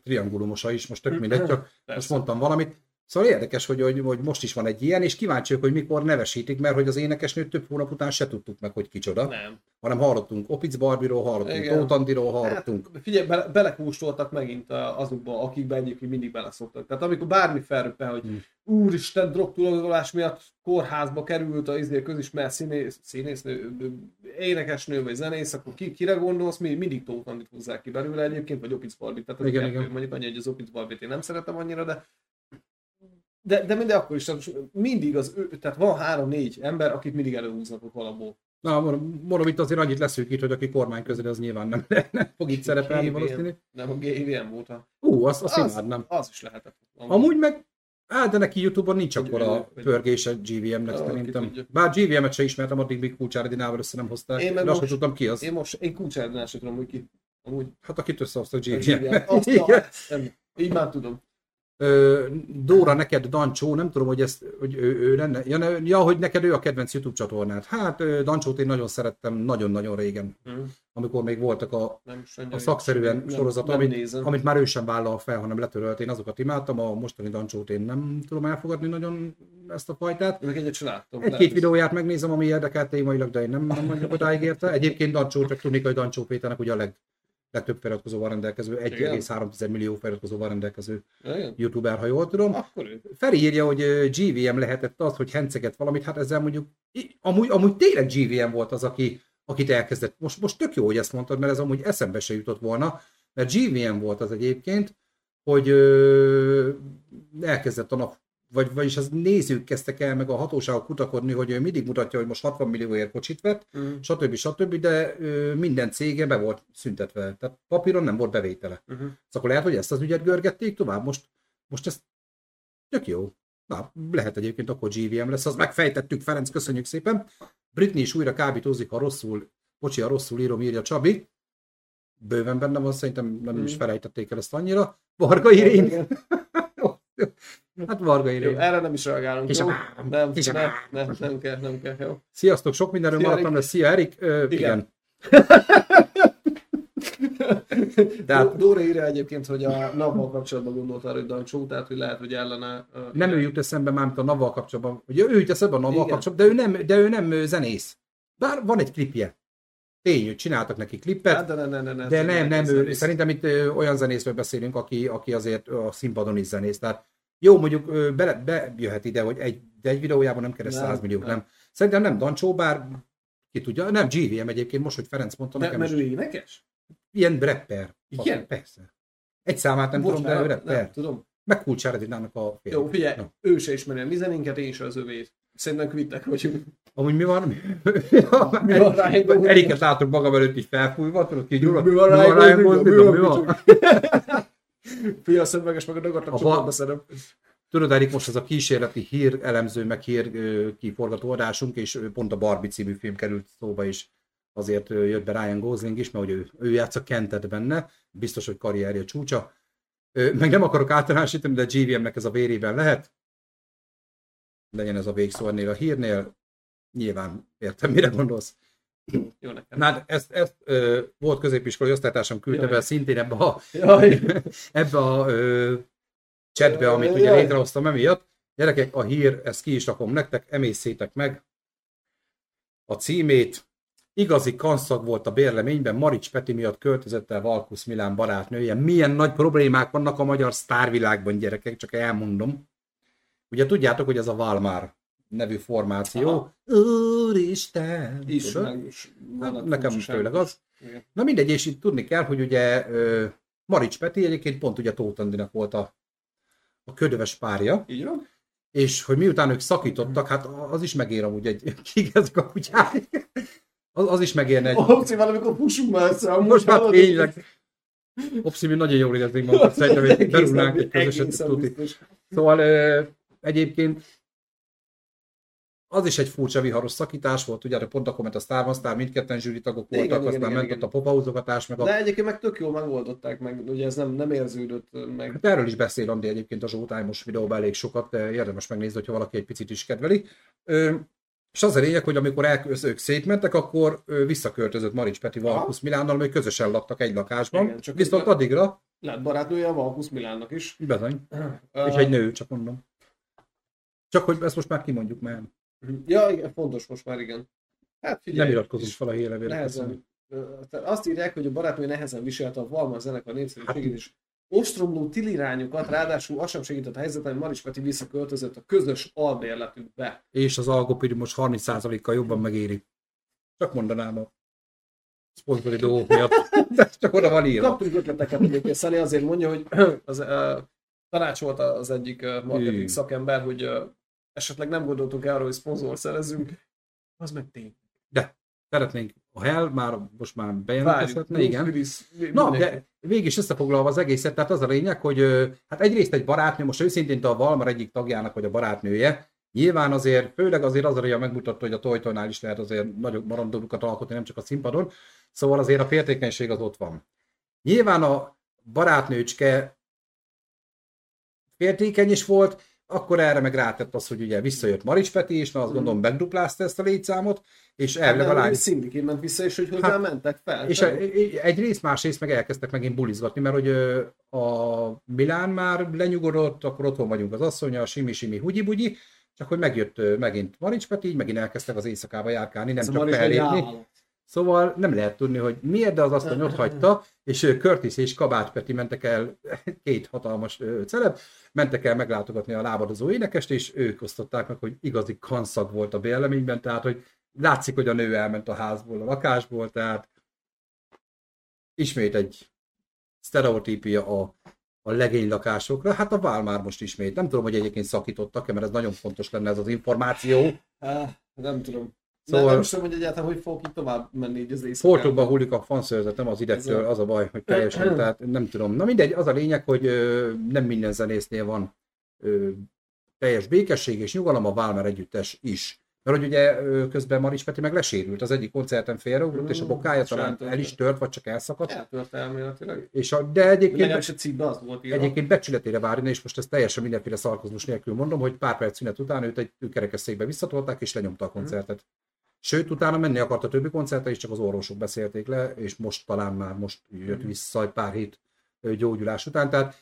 triangulumosa is, most tök mindegy, csak most mondtam valamit. Szóval érdekes, hogy, hogy, hogy most is van egy ilyen, és kíváncsiak, hogy mikor nevesítik, mert hogy az énekesnőt több hónap után se tudtuk meg, hogy kicsoda,
Nem.
hanem hallottunk Opic Barbiról, hallottunk
Igen.
Tóth Andiról, hallottunk.
Hát, figyelj, bele, belekústoltak megint a- azokba, akikbe egyébként mindig beleszoktak. Tehát amikor bármi felröppen, hogy
Hmm.
úristen, drogtulajdokolás miatt kórházba került a izé közismert színész, színésznő, énekesnő vagy zenész, akkor ki, kire gondolsz, mi, mindig Tóth Andit húzzák ki belőle egyébként, vagy Opic Barbit. Tehát
Igen, igen.
mondjuk annyi, hogy az Opic Barbit én nem szeretem annyira, de de, de minden akkor is, tehát mindig az ő, tehát van három-négy ember, akit mindig előhúznak a kalapból.
Na, mondom, mondom, itt azért annyit leszűkít, hogy aki kormány közül, az nyilván nem, nem fog itt szerepelni valószínű.
Nem, a GVM volt a...
Ú, azt, azt
Az,
imádnám.
az is lehetett.
Amúgy meg, hát de neki Youtube-on nincs akkor a pörgése GVM-nek szerintem. Bár GVM-et se ismertem, addig még Kulcsárdinával össze nem hozták.
Én
de azt tudtam ki az.
Én most, én Kulcsárnál sem tudom, hogy ki. Amúgy.
Hát akit összehoztak
a
GVM.
GVM. Azt,
Igen.
a, nem, így már tudom.
Dóra, neked Dancsó, nem tudom, hogy ezt, hogy ő, ő lenne. Ja, ne, ja, hogy neked ő a kedvenc YouTube csatornád. Hát Dancsót én nagyon szerettem nagyon-nagyon régen,
Hm.
amikor még voltak a,
Nem
a szakszerűen
nem,
sorozat,
nem
amit,
nézem.
amit már ő sem vállal fel, hanem letörölt. Én azokat imádtam, a mostani Dancsót én nem tudom elfogadni nagyon ezt a fajtát.
Én meg egyet sem láttam.
Egy-két videóját megnézem, ami érdekelt témailag, de én nem, nem vagyok odáig érte. Egyébként Dancsó, csak tudni, hogy Dancsó Péternek ugye a leg, legtöbb feliratkozóval rendelkező,
Igen.
1,3 millió feliratkozóval rendelkező
Igen?
youtuber, ha jól tudom.
Akkor ő.
Feri írja, hogy GVM lehetett az, hogy henceget valamit, hát ezzel mondjuk, amúgy, amúgy tényleg GVM volt az, aki, akit elkezdett. Most, most tök jó, hogy ezt mondtad, mert ez amúgy eszembe se jutott volna, mert GVM volt az egyébként, hogy ö, elkezdett a nap, vagy, vagyis az nézők kezdtek el, meg a hatóságok kutakodni, hogy ő mindig mutatja, hogy most 60 millióért kocsit vett,
Mm.
stb. stb., de ö, minden cége be volt szüntetve. Tehát papíron nem volt bevétele.
Uh-huh.
Szóval akkor lehet, hogy ezt az ügyet görgették tovább. Most, most ez tök jó. Na, lehet egyébként akkor GVM lesz, azt megfejtettük, Ferenc, köszönjük szépen. Britney is újra kábítózik, ha rosszul, bocsi, ha rosszul írom, írja Csabi. Bőven benne van, szerintem nem is
Mm.
felejtették el ezt annyira. Varga Irén.
Igen.
Hát Varga
Jó,
Irén.
erre nem is reagálunk, jó?
a-
Nem,
a-
nem, nem, nem kell, nem kell, jó.
Sziasztok, sok mindenről
Szia,
maradtam, de szia Erik. Ö, igen.
Igen.
igen. Tehát-
Dóra írja egyébként, hogy a napval kapcsolatban gondolt arra, hogy Dancsó, tehát hogy lehet, hogy ellene... uh,
Nem ő jut eszembe már, mint a Naval kapcsolatban. Ugye ő jut eszembe a Naval
Igen.
kapcsolatban, de ő nem, de ő nem zenész. Bár van egy klipje. Tény, hogy csináltak neki klippet,
Hát, de ne, ne, ne, ne,
de nem, nem, ő,
zenész.
szerintem itt ö, olyan zenészről beszélünk, aki, aki azért a színpadon is zenész. Tehát jó, mondjuk ö, bele, bejöhet ide, hogy egy, de egy videójában nem keres
Nem,
100 millió,
nem.
nem. Szerintem nem Dancsó, bár ki tudja, nem GVM egyébként, most, hogy Ferenc mondta
Mert,
nekem,
mert ő énekes?
ilyen rapper.
Igen?
Persze. Egy számát nem tudom, de ő rapper.
nem, tudom.
Meg Kulcsár Edinának a férje.
Jó, figyelj,
Na.
ő se ismeri a mi zenénket, én se az övét. Szerintem kvittek vagyunk.
Amúgy mi van?
Mi van
Eriket látok magam előtt is felfújva, tudod ki gyullad.
Mi van Ryan Gosling? Mi van? Fia, szemüveges meg a csoportba
ba-
szedem.
Tudod, Erik, most ez a kísérleti hír elemző, meg hír kiforgató adásunk, és pont a Barbie című film került szóba is. Azért jött be Ryan Gosling is, mert hogy ő, ő játsza Kentet benne, biztos, hogy karrierje csúcsa. Meg nem akarok általánosítani, de GVM-nek ez a vérében lehet. Legyen ez a végszó ennél a hírnél. Nyilván értem, mire gondolsz.
Jó nekem.
Na, ezt, ezt ö, volt középiskolai osztálytársam küldte
Jaj.
be szintén ebbe a,
Jaj,
ebbe a ö, chatbe, amit ugye
Jaj.
létrehoztam emiatt. Gyerekek, a hír, ezt ki is rakom nektek, emészétek meg a címét. Igazi kanszag volt a bérleményben, Marics Peti miatt költözött el Valkusz Milán barátnője. Milyen nagy problémák vannak a magyar sztárvilágban, gyerekek, csak elmondom. Ugye tudjátok, hogy ez a Valmár nevű formáció.
Aha.
Úristen!
is, meg is.
Hát nekem
furcsaságok.
főleg az.
Igen.
Na mindegy, és itt tudni kell, hogy ugye Marics Peti egyébként pont ugye Tóth Andinak volt a, a ködöves párja,
Így van?
és hogy miután ők szakítottak, hát az is megér amúgy egy kigezik a kutyát. Az, az is megérne egy...
Opci, valamikor fussunk már össze.
Most már tényleg. Opszi, mi nagyon jól éreznénk magunkat, szerintem, hogy berúlnánk egy közöset. Szóval egyébként az is egy furcsa viharos szakítás volt, ugye pont akkor ment a Star Wars, mindketten zsűri tagok voltak,
Igen,
aztán
igen,
ment
igen.
ott a popauzogatás, meg a
De egyébként meg tök jól megoldották meg, ugye ez nem, nem érződött meg.
Hát erről is beszél Andi egyébként a Zsoltájmos videóban elég sokat, de érdemes megnézni, hogyha valaki egy picit is kedveli. Ö, és az a lényeg, hogy amikor elköz, ők szétmentek, akkor visszaköltözött Marics Peti Valkusz Milánnal, hogy közösen laktak egy lakásban.
Igen, csak
Viszont
ez-
addigra,
Lett barátnője a Valkusz Milánnak is.
bizony,
Uh,
és egy nő, csak mondom. Csak hogy ezt most már kimondjuk, mert
Ja, igen, fontos most már, igen. Hát figyelj.
nem iratkozunk fel a hírlevélre.
Nehezen. Azt írják, hogy a barátnő nehezen viselte a Valma zenekar népszerűségét
Hát-
és ostromló tilirányokat, ráadásul az sem segített a helyzeten, hogy Maris Peti visszaköltözött a közös albérletükbe.
És az algopid most 30%-kal jobban megéri. Csak mondanám a szponzori dolgok miatt. De csak oda van írva.
Kaptunk ötleteket egyébként, Szeli azért mondja, hogy az uh, tanács volt az egyik uh, marketing szakember, hogy uh, esetleg nem gondoltunk arra, hogy szponzor szerezünk. Az meg tény.
Szeretnénk, a Hell már most már bejelentkezhetne, igen.
Willis,
Na, de végig is összefoglalva az egészet, tehát az a lényeg, hogy hát egyrészt egy barátnő, most őszintén a Valmar egyik tagjának, vagy a barátnője, nyilván azért, főleg azért az a megmutatta, hogy a Tojtonál is lehet azért nagyobb marandólukat alkotni, nem csak a színpadon, szóval azért a féltékenység az ott van. Nyilván a barátnőcske féltékeny is volt, akkor erre meg rátett az, hogy ugye visszajött Marics Peti, és na azt gondolom megduplázta ezt a létszámot, és elvileg a
Hát,
lány...
Szindikén ment vissza, és hogy hozzá
Hát,
mentek fel.
És e- egyrészt, másrészt meg elkezdtek megint bulizgatni, mert hogy a Milán már lenyugodott, akkor otthon vagyunk az asszonya, simi-simi, hugyi-bugyi, csak hogy megjött megint Marics Peti, így megint elkezdtek az éjszakába járkálni, nem
Ez a
csak
egy
fellépni. Szóval nem lehet tudni, hogy miért, de az asszony ott hagyta, és Curtis és Kabát Peti mentek el, két hatalmas celeb, mentek el meglátogatni a lábadozó énekest, és ők osztották meg, hogy igazi kanszag volt a véleményben, tehát hogy látszik, hogy a nő elment a házból, a lakásból, tehát ismét egy sztereotípia a, a legény lakásokra. Hát a vál már most ismét. Nem tudom, hogy egyébként szakítottak-e, mert ez nagyon fontos lenne ez az információ.
Há, nem tudom. Szóval... Nem, nem tudom, hogy egyáltalán hogy fogok itt tovább menni így az
éjszakában. Portokban hullik a fanszőrzet, nem az idektől, az a baj, hogy teljesen, tehát nem tudom. Na mindegy, az a lényeg, hogy ö, nem minden zenésznél van ö, teljes békesség és nyugalom, a Válmer együttes is. Mert hogy ugye közben Maris Peti meg lesérült, az egyik koncerten félreugrott, mm, és a bokája talán el is tört, vagy csak elszakadt.
Eltört elméletileg.
És a, de egyébként,
a cikkben az volt írva.
egyébként becsületére várni, és most ezt teljesen mindenféle szarkozmus nélkül mondom, hogy pár perc szünet után őt egy kerekesszékbe visszatolták, és lenyomta a koncertet. Mm. Sőt, utána menni akart a többi koncertre, és csak az orvosok beszélték le, és most talán már most jött vissza egy pár hét gyógyulás után. Tehát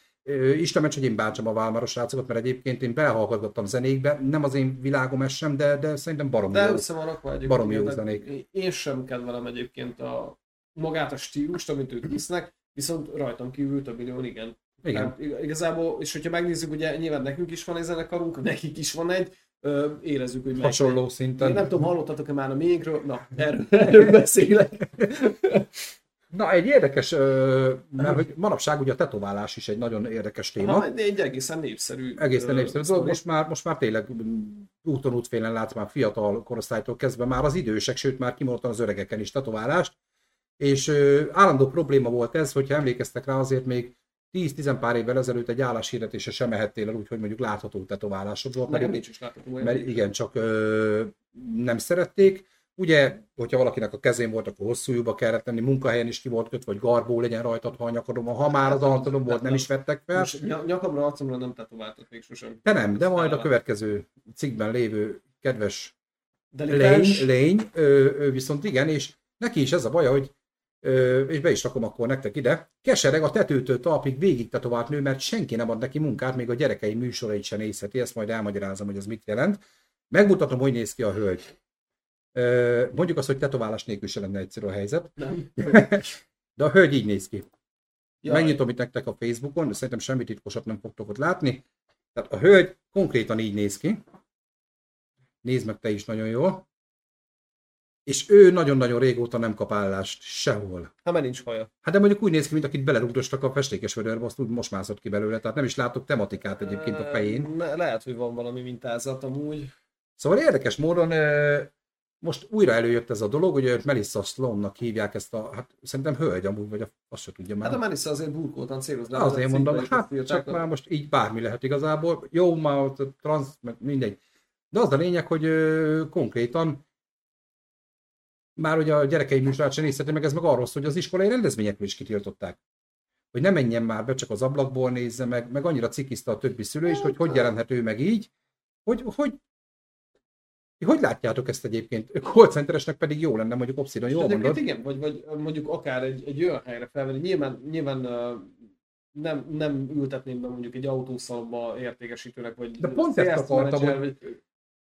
Isten ments, hogy én bántsam a Válmáros srácokat, mert egyébként én belehallgattam zenékbe, nem az én világom ez sem, de, de szerintem baromi
de jó. van rakva
baromi jó zenék.
Én sem kedvelem egyébként a magát a stílust, amit ők hisznek, viszont rajtam kívül több millió, igen.
Igen.
Tehát igazából, és hogyha megnézzük, ugye nyilván nekünk is van egy zenekarunk, nekik is van egy, ö, érezzük, hogy
Hasonló meg. szinten.
Én nem tudom, hallottatok-e már a miénkről? Na, erről, erről beszélek.
Na, egy érdekes, mert hogy manapság ugye a tetoválás is egy nagyon érdekes téma.
Ha, egy egészen népszerű.
Egészen népszerű dolog. Most már, most már tényleg úton útfélen látsz már fiatal korosztálytól kezdve már az idősek, sőt már kimondottan az öregeken is tetoválást. És állandó probléma volt ez, hogyha emlékeztek rá, azért még 10-10 pár évvel ezelőtt egy álláshirdetése sem mehettél el úgy, hogy mondjuk látható tetoválásod volt.
Nekem nincs is látható.
Mert igen, csak ö, nem szerették Ugye, hogyha valakinek a kezén volt, akkor hosszú lyukba kellett tenni, munkahelyen is ki volt kötve, vagy garbó legyen rajtad, ha a nyakadon Ha már az arcodon volt, nem is vettek fel.
Most nyakamra, arcomra nem tetováltak még sosem.
Te nem, de majd a következő cikkben lévő kedves lény, lény ő, ő viszont igen, és neki is ez a baja, hogy és be is rakom akkor nektek ide, kesereg a tetőtől talpig végig tetovált nő, mert senki nem ad neki munkát, még a gyerekei műsorait sem nézheti, ezt majd elmagyarázom, hogy ez mit jelent. Megmutatom, hogy néz ki a hölgy. Mondjuk azt, hogy tetoválás nélkül se lenne egyszerű a helyzet. Nem. De a hölgy így néz ki. Jaj. Megnyitom itt nektek a Facebookon, de szerintem semmi titkosat nem fogtok ott látni. Tehát a hölgy konkrétan így néz ki. Nézd meg te is nagyon jól. És ő nagyon-nagyon régóta nem kap állást sehol.
Hát mert nincs haja.
Hát de mondjuk úgy néz ki, mint akit belerugdostak a festékes vödörbe, azt úgy most mászott ki belőle, tehát nem is látok tematikát egyébként a fején.
lehet, hogy van valami mintázat amúgy.
Szóval érdekes módon most újra előjött ez a dolog, hogy Melissa Sloan-nak hívják ezt a, hát szerintem hölgy amúgy, vagy azt se tudja már.
Hát a Melissa azért burkoltan célozná.
Azért mondom, hát csak a... már most így bármi lehet igazából. Jó, már ott trans, mindegy. De az a lényeg, hogy ö, konkrétan már ugye a gyerekei műsorát sem nézheti, meg ez meg arról szól, hogy az iskolai rendezvényekről is kitiltották. Hogy ne menjen már be, csak az ablakból nézze meg, meg annyira cikiszta a többi szülő is, hogy hogy jelenhető meg így, hogy, hogy hogy látjátok ezt egyébként? Call centeresnek pedig jó lenne, mondjuk Obsidian, jól mondod?
Igen, vagy, vagy mondjuk akár egy, egy olyan helyre felvenni. Nyilván, nyilván nem, nem ültetném be mondjuk egy autószalba értékesítőnek, vagy
De pont ezt akartam. Vagy...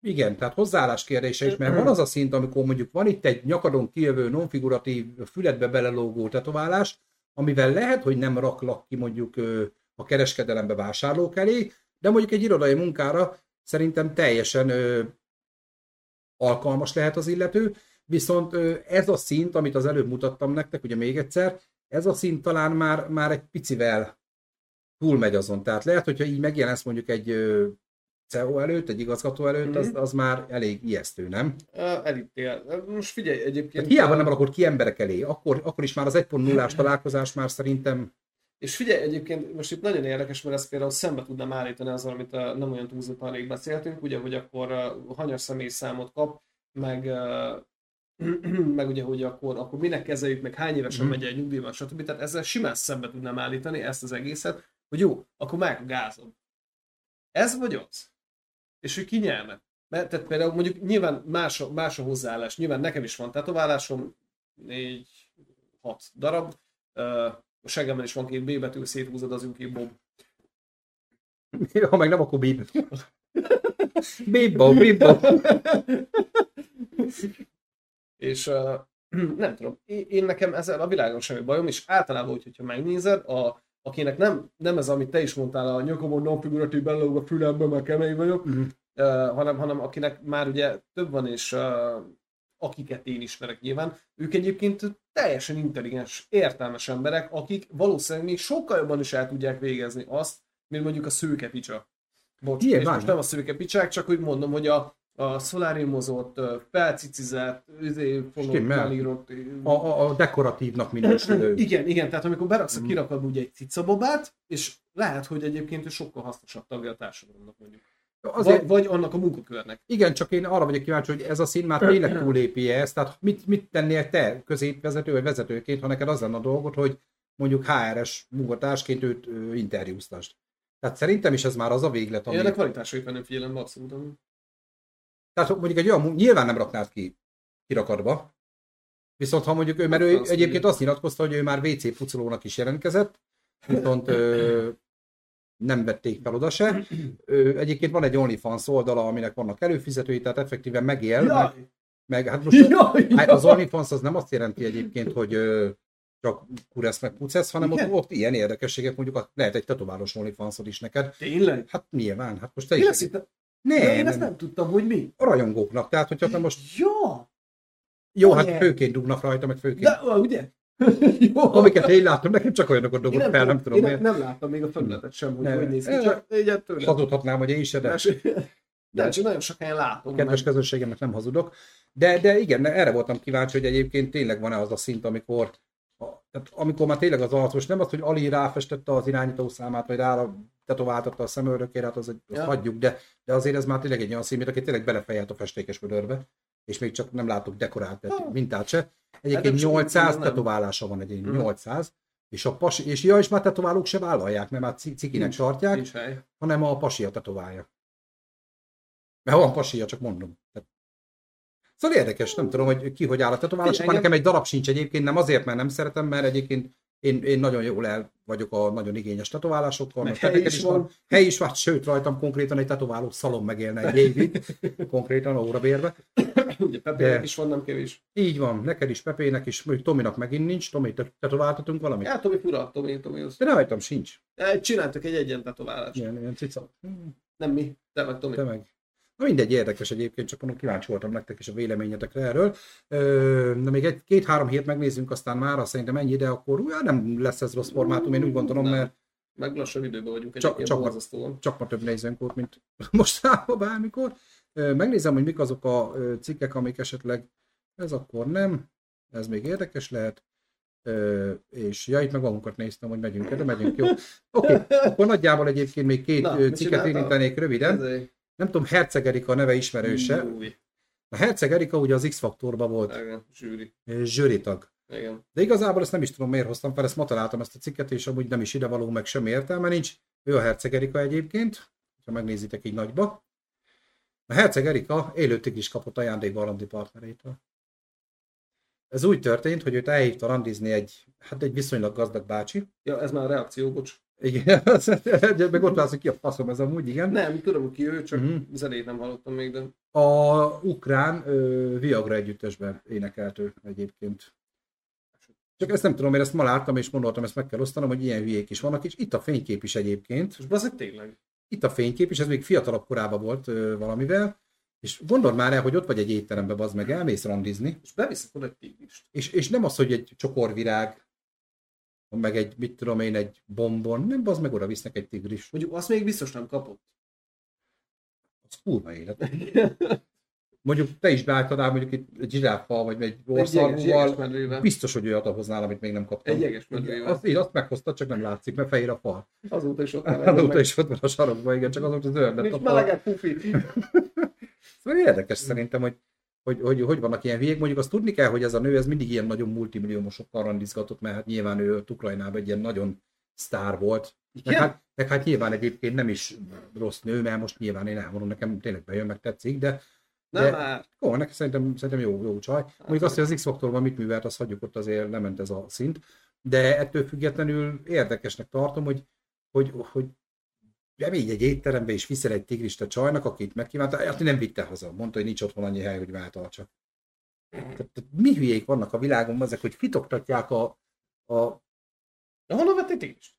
Igen, tehát hozzáállás kérdése is, mert van az a szint, amikor mondjuk van itt egy nyakadon kijövő, nonfiguratív, füledbe belelógó tetoválás, amivel lehet, hogy nem raklak ki mondjuk a kereskedelembe vásárlók elé, de mondjuk egy irodai munkára szerintem teljesen alkalmas lehet az illető, viszont ez a szint, amit az előbb mutattam nektek, ugye még egyszer, ez a szint talán már, már egy picivel túlmegy azon. Tehát lehet, hogyha így megjelensz mondjuk egy CEO előtt, egy igazgató előtt, mm-hmm. az, mhm. az már elég ijesztő, nem?
Elítél. Most figyelj, egyébként...
Tehát hiába nem rakod ki emberek elé, akkor, akkor is már az 1.0-ás találkozás már szerintem...
És figyelj, egyébként most itt nagyon érdekes, mert ezt például szembe tudnám állítani azzal, amit nem olyan túlzottan rég beszéltünk, ugye, hogy akkor uh, hanyas személyszámot kap, meg, uh, meg ugye, hogy akkor, akkor minek kezeljük, meg hány évesen mm. megy egy nyugdíjban, stb. Tehát ezzel simán szembe tudnám állítani ezt az egészet, hogy jó, akkor meg gázom. Ez vagy az? És hogy ki nyelne? Mert tehát például mondjuk nyilván más a, más a hozzáállás, nyilván nekem is van tetoválásom, négy, hat darab, a segemben is van két B betű, széthúzod az két Bob.
Ha meg nem, akkor B betű. Bibbo, bibbo.
És uh, nem tudom, én, én nekem ezzel a világon semmi bajom, és általában, hogyha megnézed, a, akinek nem, nem ez, amit te is mondtál, a nyakomon non figuratív belőle a fülemben, mert kemény vagyok, uh-huh. uh, hanem, hanem akinek már ugye több van, és uh, akiket én ismerek nyilván, ők egyébként teljesen intelligens, értelmes emberek, akik valószínűleg még sokkal jobban is el tudják végezni azt, mint mondjuk a szőke picsa. Bocs, és most nem a szőke picsák, csak úgy mondom, hogy a, a szoláriumozott, felcicizett, izé,
írott... A, a, a dekoratívnak minősülő.
igen, igen, tehát amikor beraksz a mm. kirakadba ugye egy cicababát, és lehet, hogy egyébként ő sokkal hasznosabb tagja a társadalomnak mondjuk. Azért, vagy, vagy annak a munkakörnek.
Igen, csak én arra vagyok kíváncsi, hogy ez a szín már tényleg túlépi ezt, tehát mit, mit tennél te középvezető vagy vezetőként, ha neked az lenne a dolgot, hogy mondjuk HRS munkatársként őt interjúztasd. Tehát szerintem is ez már az a véglet,
ami... A kvalitásait nem figyelem abszolút.
Tehát mondjuk egy olyan, nyilván nem raknád ki kirakadba, viszont ha mondjuk ő, mert ő egyébként azt nyilatkozta, hogy ő már WC pucolónak is jelentkezett, viszont ö, nem vették fel oda se. Ö, egyébként van egy OnlyFans oldala, aminek vannak előfizetői, tehát effektíven megél, meg, meg, hát most jaj, hát az OnlyFans az nem azt jelenti egyébként, hogy ö, csak kuresz meg pucesz, hanem ott, ott, ilyen érdekességek, mondjuk lehet egy tetoválós OnlyFansod is neked.
Tényleg?
Hát nyilván, hát most te
is. Itt... Nem, De én ezt nem tudtam, hogy mi.
A rajongóknak, tehát hogyha te most...
Ja!
Jó, hát főként dugnak rajta, meg főként.
De, ugye?
Jó. Amiket én láttam, nekem csak olyanokat dobott fel, nem tudom
én miért. nem láttam még a felületet sem, hogy hogy néz ki, csak
egyet Hazudhatnám, hogy én is, de...
De csak nagyon sok helyen látom.
Kedves meg. közönségemnek nem hazudok. De, de igen, erre voltam kíváncsi, hogy egyébként tényleg van-e az a szint, amikor tehát amikor már tényleg az arc, most nem az, hogy Ali ráfestette az irányító számát, vagy rá tetováltatta a szemöldökére, hát az, azt ja. hagyjuk, de, de azért ez már tényleg egy olyan szín, aki tényleg belefejelt a festékes vödörbe, és még csak nem látok dekorált ha. mintát se. Egyébként hát 800 tetoválása van egy hmm. 800, és a pasi, és ja, és már tetoválók se vállalják, nem már cikinek nincs, sartják, nincs hanem a pasia tetoválja. Mert van pasia, csak mondom. Tehát Szóval érdekes, nem tudom, hogy ki hogy áll a tetoválás. Engem... Nekem egy darab sincs egyébként, nem azért, mert nem szeretem, mert egyébként én, én nagyon jól el vagyok a nagyon igényes tetoválásokkal. Meg
hely is van. van.
Hely is van, sőt rajtam konkrétan egy tetováló szalon megélne egy évig, konkrétan órabérbe.
Ugye Pepének De... is van, nem kevés.
Így van, neked is, Pepének is, mondjuk Tominak megint nincs. Tomi, tetováltatunk valamit?
Ja, Tomi fura, Tomi, Tomi. Az...
De rajtam sincs.
Csináltak egy egyen tetoválást.
Ilyen, ilyen cica.
Nem mi, te meg Tomi.
Te meg. Na mindegy, érdekes egyébként, csak mondom, kíváncsi voltam nektek is a véleményetekre erről. Na még egy két-három hét megnézzünk, aztán már szerintem ennyi ide, akkor já, nem lesz ez rossz formátum, én úgy gondolom, nem. mert
meg lassan időben vagyunk
csak, csak, ma, csak ma több nézőnk volt, mint mostában bármikor. Megnézem, hogy mik azok a cikkek, amik esetleg ez akkor nem, ez még érdekes lehet. és ja, itt meg magunkat néztem, hogy megyünk de megyünk, jó. Oké, okay, akkor nagyjából egyébként még két Na, cikket érintenék röviden. Ezért nem tudom, Herceg Erika a neve ismerőse. Új. A Herceg Erika ugye az X-faktorban volt.
Igen, zsűri.
Zsűri tag.
Igen.
De igazából ezt nem is tudom, miért hoztam fel, ezt ma találtam ezt a cikket, és amúgy nem is idevaló, meg semmi értelme nincs. Ő a Herceg Erika egyébként, ha megnézitek így nagyba. A Herceg Erika élő is kapott ajándékba a randi partnerétől. Ez úgy történt, hogy őt elhívta randizni egy, hát egy viszonylag gazdag bácsi.
Ja, ez már a reakció, bocs.
Igen, meg ott hogy ki a faszom ez amúgy, igen.
Nem, tudom ki ő, csak uh-huh. zenét nem hallottam még, de...
A ukrán uh, Viagra együttesben énekelt ő egyébként. Csak ezt nem tudom, mert ezt ma láttam, és gondoltam, ezt meg kell osztanom, hogy ilyen hülyék is vannak, és itt a fénykép is egyébként.
És az tényleg.
Itt a fénykép, és ez még fiatalabb korában volt uh, valamivel, és gondol már el, hogy ott vagy egy étterembe, az meg elmész randizni.
És beviszek oda egy tigrist.
És, és nem az, hogy egy csokorvirág, meg egy, mit tudom én, egy bombon, nem, az meg oda visznek egy tigris.
Mondjuk azt még biztos nem kapott.
Az kurva élet. Mondjuk te is beálltad mondjuk egy, egy zsiráffal, vagy egy borszalúval, biztos, hogy olyat hoznál, amit még nem kaptam.
Egy jeges medvével.
Azt, így azt meghoztad, csak nem látszik, mert fehér a fal.
Azóta is ott van.
Azóta is ott van a sarokban, igen, csak azóta zöld
lett a fal. meleget pufi.
szóval érdekes szerintem, hogy hogy, hogy, hogy vannak ilyen hülyék. Mondjuk azt tudni kell, hogy ez a nő ez mindig ilyen nagyon multimilliómosokkal randizgatott, mert hát nyilván ő Ukrajnában egy ilyen nagyon sztár volt. Meg hát, meg hát nyilván egyébként nem is rossz nő, mert most nyilván én elmondom, nekem tényleg bejön, meg tetszik, de
nem de, már.
Ó, nekem szerintem, szerintem jó, jó csaj. Hát, Mondjuk azt, hogy az X-faktorban mit művelt, azt hagyjuk ott azért lement ez a szint. De ettől függetlenül érdekesnek tartom, hogy, hogy, hogy bemegy egy étterembe és viszel egy tigrist a csajnak, akit megkívánta, hát nem vitte haza. Mondta, hogy nincs otthon annyi hely, hogy váltaltsa. Tehát, mi hülyék vannak a világon ezek, hogy fitoktatják a... a...
De honnan vett egy tigrist?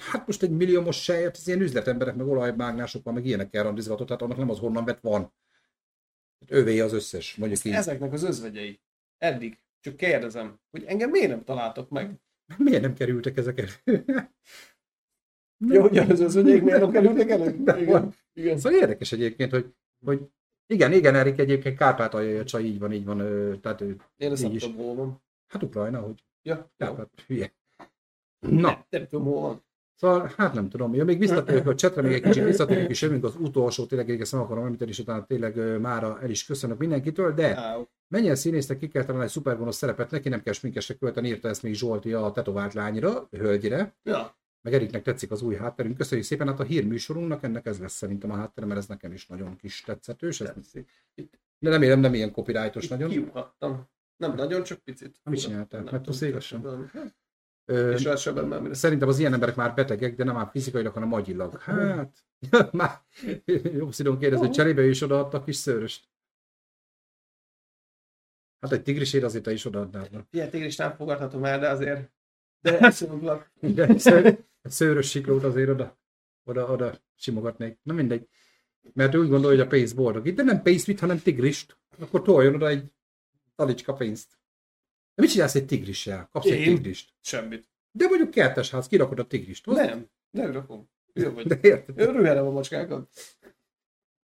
Hát most egy milliómos sejt, ez ilyen üzletemberek, meg olajmágnások van, meg ilyenekkel randizgatott, tehát annak nem az honnan vett van. Övé az összes, mondjuk így.
Ezeknek az özvegyei. Eddig. Csak kérdezem, hogy engem miért nem találtok meg?
Miért nem kerültek ezek elő?
Jó, hogy az özvegyeik miért nem kerültek elő? Igen. Igen.
Szóval érdekes egyébként, hogy, hogy igen, igen, Erik egyébként Kárpátalja csaj, így van, így van, ö, tehát ő,
Én ezt nem tudom, hol van.
hát Ukrajna, hogy
Ja.
Kárpát, hülye.
Nem,
Na,
nem tudom, hol van.
szóval hát nem tudom, ja, még visszatérünk a csetre, még egy kicsit visszatérünk, és jövünk az utolsó, tényleg még ezt nem akarom említeni, és utána tényleg mára el is köszönök mindenkitől, de
Á,
mennyien színésznek ki kell találni egy szupergonosz szerepet, neki nem kell sminkesre költeni, írta ezt még Zsolti a tetovált lányra, hölgyre,
Ja,
meg Eriknek tetszik az új hátterünk. Köszönjük szépen, hát a hírműsorunknak ennek ez lesz szerintem a háttere, mert ez nekem is nagyon kis tetszetős. Ez de remélem nem ilyen copyrightos nagyon.
kiukadtam. Nem nagyon, csak picit.
mit csináltál? Igazság?
tudom.
Ö,
És az már mire.
Szerintem az ilyen emberek már betegek, de nem már fizikailag, hanem agyilag. Hát, már jobb szidon kérdez, hogy cserébe is odaadta a kis szőröst. Hát egy tigrisért azért te is odaadnád. na.
Ilyen tigris nem fogadhatom el, de azért. De eszembe
De sző- szőrös siklót azért oda, oda, oda simogatnék. Na mindegy. Mert ő úgy gondolja, hogy a pénz boldog. De nem pénzt hanem tigrist. Akkor toljon oda egy talicska pénzt. De mit csinálsz egy tigrissel? Kapsz egy
Én?
tigrist.
Semmit.
De mondjuk kertesház, kirakod a tigrist. Hozd.
Nem, nem rakom. Jó vagy.
De érted?
Örülhetem a macskákat.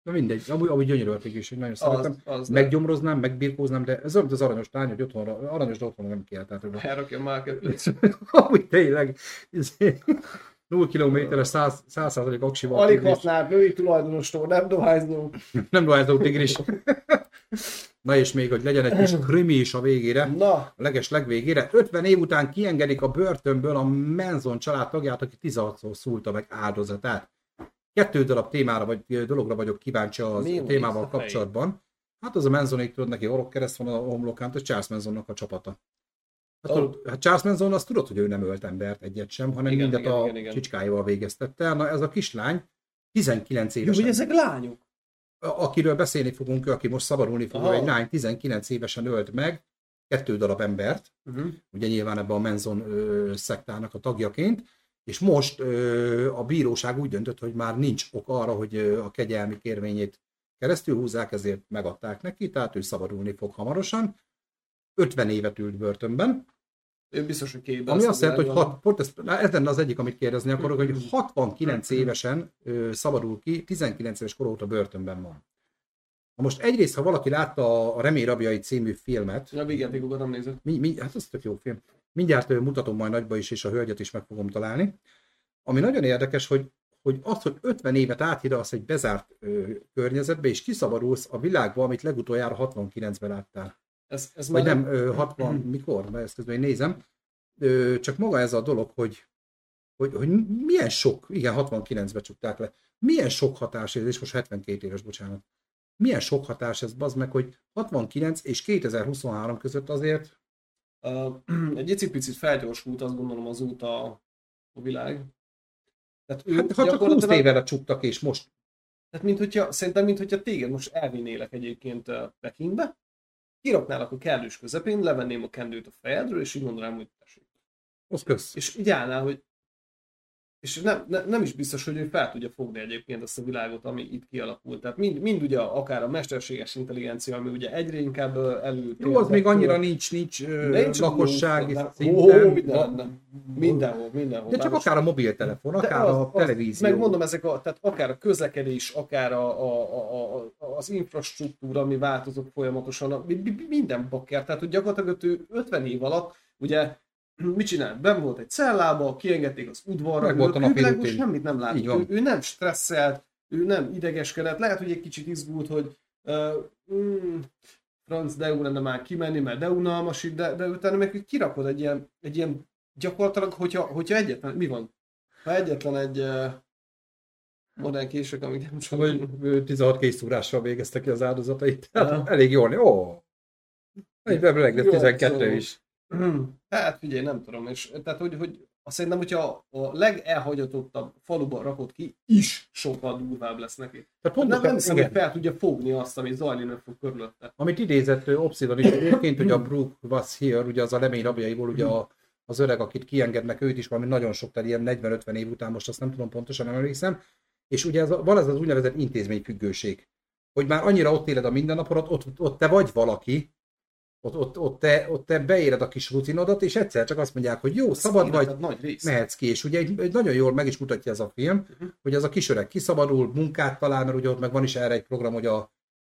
Na mindegy, amúgy, amúgy gyönyörű a tigris, hogy nagyon
Az,
szeretem.
az.
Meggyomroznám, megbirkóznám, de ez az aranyos lány, hogy otthonra, aranyos, de otthonra nem kell. Tehát,
Elrakja a marketplace.
amúgy tényleg, izé, 0 kilométeres, 100 százalék aksival.
Alig használt női tulajdonostól, nem dohányzó.
Nem dohányzó tigris. Na és még, hogy legyen egy kis krimi is a végére,
Na,
a leges legvégére. 50 év után kiengedik a börtönből a Menzon család tagját, aki 16-szor szúrta meg áldozatát. Kettő darab témára vagy dologra vagyok kíváncsi az
Mi
témával kapcsolatban. Hát az a Menzonék, tudod, neki orokkereszt van a homlokán, ez Charles Menzonnak a csapata. Hát,
Ó.
tudod, hát Charles Manson azt tudod, hogy ő nem ölt embert egyet sem, hanem
Igen,
mindet
igen,
a
igen, igen.
csicskáival végeztette. el. Na ez a kislány 19
jó,
évesen
hogy ezek lányok.
akiről beszélni fogunk, aki most szabadulni fog,
Aha.
egy lány 19 évesen ölt meg kettő darab embert,
Uh-huh.
ugye nyilván ebben a Menzon ö, szektának a tagjaként, és most a bíróság úgy döntött, hogy már nincs ok arra, hogy a kegyelmi kérvényét keresztül húzzák, ezért megadták neki, tehát ő szabadulni fog hamarosan. 50 évet ült börtönben,
Ő biztos, hogy képben.
ami azt jelenti, hogy hat, pont ez, ez lenne az egyik, amit kérdezni akarok, hogy 69 évesen ö, szabadul ki, 19 éves kor óta börtönben van. Na most egyrészt, ha valaki látta a Remény Rabjai című filmet,
Ja, vigyátékokat nem nézett.
mi, mi, hát ez tök jó film, mindjárt mutatom majd nagyba is, és a hölgyet is meg fogom találni. Ami nagyon érdekes, hogy, hogy az, hogy 50 évet áthidasz egy bezárt ö, környezetbe, és kiszabadulsz a világba, amit legutoljára 69-ben láttál.
Ez, ez
Vagy
már
nem, ö, 60, mikor? Mert ezt közben én nézem. Ö, Csak maga ez a dolog, hogy, hogy, hogy milyen sok, igen, 69-ben csukták le, milyen sok hatás ez, és most 72 éves, bocsánat. Milyen sok hatás ez, bazd meg, hogy 69 és 2023 között azért,
egy icipicit felgyorsult, azt gondolom azóta a, a világ. Tehát ő
hát, ha csak 20
gyakorlatilag-
évre csuktak, és most
Tehát, mint hogyha, szerintem, mint hogyha téged most elvinnélek egyébként Pekingbe, kiraknálak a kellős közepén, levenném a kendőt a fejedről, és így mondanám, hogy tessék.
az kösz.
És így állnál, hogy és nem, ne, nem is biztos, hogy ő fel tudja fogni egyébként azt a világot, ami itt kialakult. Tehát mind, mind ugye akár a mesterséges intelligencia, ami ugye egyre inkább elő.
Jó, az még annyira nincs, nincs
csak
lakossági szinten.
Ó, minden, mindenhol, mindenhol.
De csak akár a mobiltelefon, akár
az-
a televízió.
Meg mondom, ezek a, tehát akár a közlekedés, akár a, a, a, az infrastruktúra, ami változott folyamatosan, minden bakker. Tehát, hogy gyakorlatilag ő 50 év alatt, ugye, mit csinált? Ben volt egy cellába, kiengedték az udvarra,
Meg volt a napi
semmit nem látott. Ő, ő, nem stresszelt, ő nem idegeskedett, lehet, hogy egy kicsit izgult, hogy uh, mm, franc, de jó lenne már kimenni, mert de unalmas, itt, de, de utána meg kirakod egy ilyen, egy ilyen gyakorlatilag, hogyha, hogyha egyetlen, mi van? Ha egyetlen egy uh, modern kések, amik nem csak...
Vagy ő 16 készúrással végezte ki az áldozatait. Tehát elég jól. Ó, egyben reggel
Jó,
12
szóval.
is.
Hát figyelj, nem tudom, és tehát hogy, hogy azt szerintem, hogyha a legelhagyatottabb faluban rakod ki, is sokkal durvább lesz neki.
Tehát pont
Nem, nem hiszem, hogy fel tudja fogni azt, ami zajlani fog körülötte.
Amit idézett ő, Obsidon is egyébként, hogy a Brooke was here, ugye az a lemény rabjaiból, ugye a, az öreg, akit kiengednek őt is, valami nagyon sok, tehát ilyen 40-50 év után, most azt nem tudom pontosan, nem emlékszem, és ugye ez, van ez az úgynevezett intézményfüggőség, hogy már annyira ott éled a mindennapodat, ott, ott te vagy valaki, ott, ott, ott, te, ott te beéred a kis rutinodat, és egyszer csak azt mondják, hogy jó, szabad vagy,
nagy rész.
mehetsz ki. És ugye egy, egy nagyon jól meg is mutatja ez a film,
Uh-huh.
hogy az a kisöreg kiszabadul, munkát talál, mert ugye ott meg van is erre egy program, hogy a,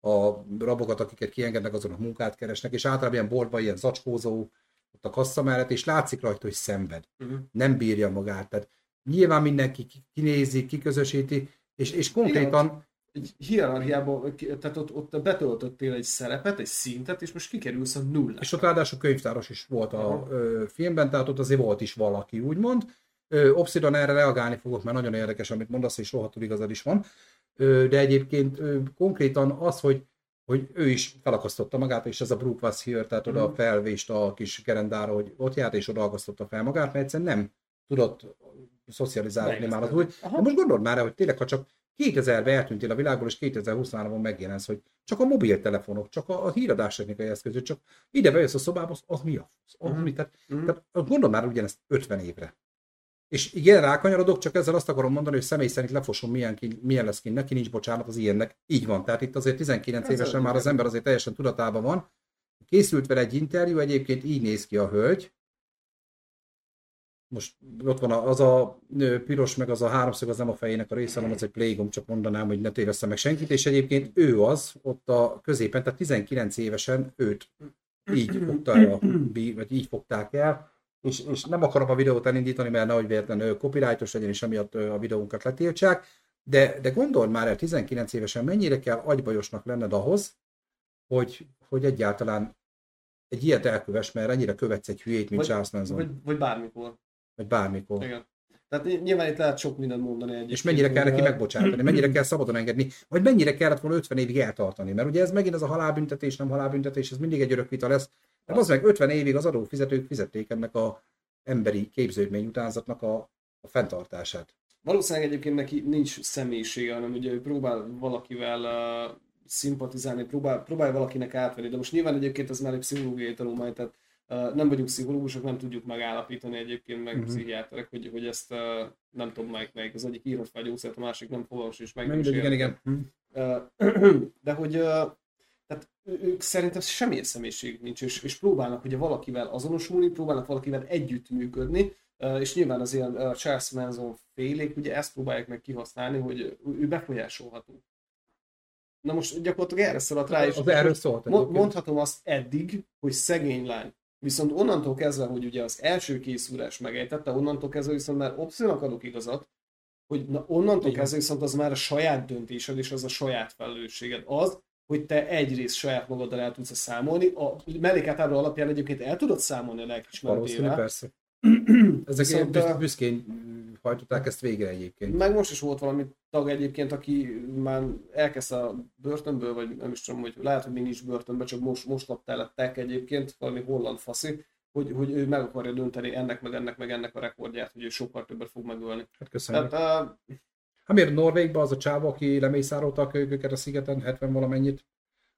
a rabokat, akiket kiengednek, azonok munkát keresnek, és általában ilyen boltban ilyen zacskózó, ott a kassa mellett, és látszik rajta, hogy szenved.
Uh-huh.
Nem bírja magát. Tehát nyilván mindenki ki- kinézi, kiközösíti, és, és konkrétan
Egy hierarchiában, tehát ott, ott betöltöttél egy szerepet, egy szintet, és most kikerülsz a nullá.
És ott ráadásul könyvtáros is volt a
Aha.
ö, filmben, tehát ott azért volt is valaki, úgymond. Ö, Obsidian erre reagálni fogok, mert nagyon érdekes, amit mondasz, és rohadtul igazad is van. Ö, de egyébként ö, konkrétan az, hogy, hogy ő is felakasztotta magát, és ez a Brooke was here, tehát oda
Mhm.
felvést a kis gerendára, hogy ott járt, és oda akasztotta fel magát, mert egyszerűen nem tudott szocializálni már az új. De most gondold már, hogy tényleg, ha csak 2000-ben eltűntél a világból, és 2023-ban megjelensz, hogy csak a mobiltelefonok, csak a, a híradás technikai eszközök, csak ide bejössz a szobába, az, az mi a fasz? Az
Mhm.
mi? Tehát,
Mhm.
tehát gondold már ugyanezt 50 évre. És igen, rákanyarodok, csak ezzel azt akarom mondani, hogy személy szerint lefosom, milyen, ki, milyen lesz ki, neki nincs bocsánat az ilyennek. Így van. Tehát itt azért 19
Ez
évesen már az ember azért teljesen tudatában van. Készült vele egy interjú, egyébként így néz ki a hölgy. Most ott van az a piros, meg az a háromszög, az nem a fejének a része, hanem az egy playgom, csak mondanám, hogy ne tévesszem meg senkit, és egyébként ő az, ott a középen, tehát 19 évesen őt így fogta el, vagy így fogták el, és, és nem akarom a videót elindítani, mert nehogy véletlenül copyrightos legyen, és emiatt a videónkat letiltsák, de, de gondold már el, 19 évesen mennyire kell agybajosnak lenned ahhoz, hogy, hogy egyáltalán egy ilyet elkövess, mert ennyire követsz egy hülyét, mint
Vagy-
Charles Manson, Vagy,
vagy bármikor.
Vagy bármikor.
Igen. Tehát ny- nyilván itt lehet sok mindent mondani egyébként.
És mennyire kell neki megbocsátani, mennyire kell szabadon engedni, vagy mennyire kellett volna 50 évig eltartani, mert ugye ez megint az a halálbüntetés, nem halálbüntetés, ez mindig egy örök vita lesz. De az meg 50 évig az adófizetők fizették ennek a emberi képződmény utánzatnak a, a fenntartását.
Valószínűleg egyébként neki nincs személyisége, hanem ugye ő próbál valakivel uh, szimpatizálni, próbál, próbál valakinek átvenni, de most nyilván egyébként ez már egy pszichológiai tanulmány, tehát nem vagyunk pszichológusok, nem tudjuk megállapítani egyébként meg uh-huh. pszichiáterek, hogy, hogy ezt nem tudom melyik melyik, az egyik írott fel gyógyszert, a másik nem fogalmas, és meg
Mindegy, igen, igen.
De hogy tehát ők szerintem semmilyen személyiség nincs, és, és próbálnak ugye valakivel azonosulni, próbálnak valakivel együttműködni, és nyilván az ilyen Charles Manson félék ugye ezt próbálják meg kihasználni, hogy ő befolyásolható. Na most gyakorlatilag erre szaladt rá, és
Az erről szólt.
mondhatom azt eddig, hogy szegény lány. Viszont onnantól kezdve, hogy ugye az első készülés megejtette, onnantól kezdve viszont már opciónak adok igazat, hogy na, onnantól
Igen.
kezdve viszont az már a saját döntésed, és az a saját felelősséged. Az, hogy te egyrészt saját magaddal el tudsz számolni, a mellékátábor alapján egyébként el tudod számolni a
Valószínű,
lelkismeretével.
persze. Ezek
Viszont,
büszkén hajtották ezt végre egyébként.
Meg most is volt valami tag egyébként, aki már elkezdte a börtönből, vagy nem is tudom, hogy lehet, hogy még nincs börtönben, csak most, most lopta el a tech egyébként, valami holland faszi, hogy, hogy ő meg akarja dönteni ennek, meg ennek, meg ennek a rekordját, hogy ő sokkal többet fog megölni.
Hát köszönöm.
Tehát, uh,
Hát miért Norvégban az a csáva, aki lemészárolta őket a szigeten, 70 valamennyit,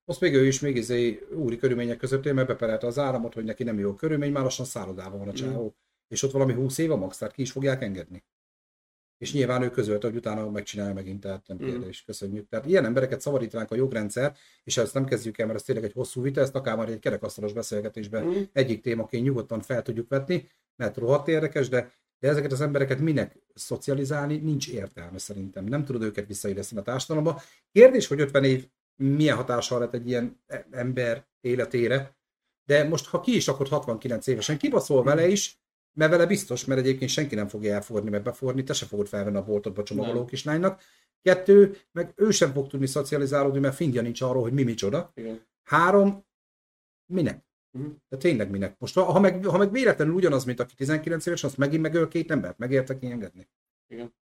azt még ő is még izé úri körülmények között él, mert beperelte az államot, hogy neki nem jó körülmény, már lassan szállodában van a csávó. És ott valami 20 év a max, tehát ki is fogják engedni. És nyilván ő közölte, hogy utána megcsinálja megint, tehát nem
Mm.
kérdés, köszönjük. Tehát ilyen embereket szavarítanánk a jogrendszer, és ezt nem kezdjük el, mert ez tényleg egy hosszú vita, ezt akár már egy kerekasztalos beszélgetésben
mm,
egyik témaként nyugodtan fel tudjuk vetni, mert rohadt érdekes, de, de ezeket az embereket minek szocializálni, nincs értelme szerintem. Nem tudod őket visszaideszteni a társadalomba. Kérdés, hogy 50 év milyen hatással lett egy ilyen e- ember életére, de most ha ki is rakod 69 évesen, kibaszol vele is, mert vele biztos, mert egyébként senki nem fogja elfordni, meg beforni, te se fogod felvenni a boltodba csomagoló
Nem.
kislánynak. Kettő, meg ő sem fog tudni szocializálódni, mert fingja nincs arról, hogy mi micsoda.
igen.
Három, minek?
Mhm.
De tényleg minek? Most ha, ha, meg, ha meg véletlenül ugyanaz, mint aki 19 éves, azt megint megöl két embert, megértek kiengedni.
Igen.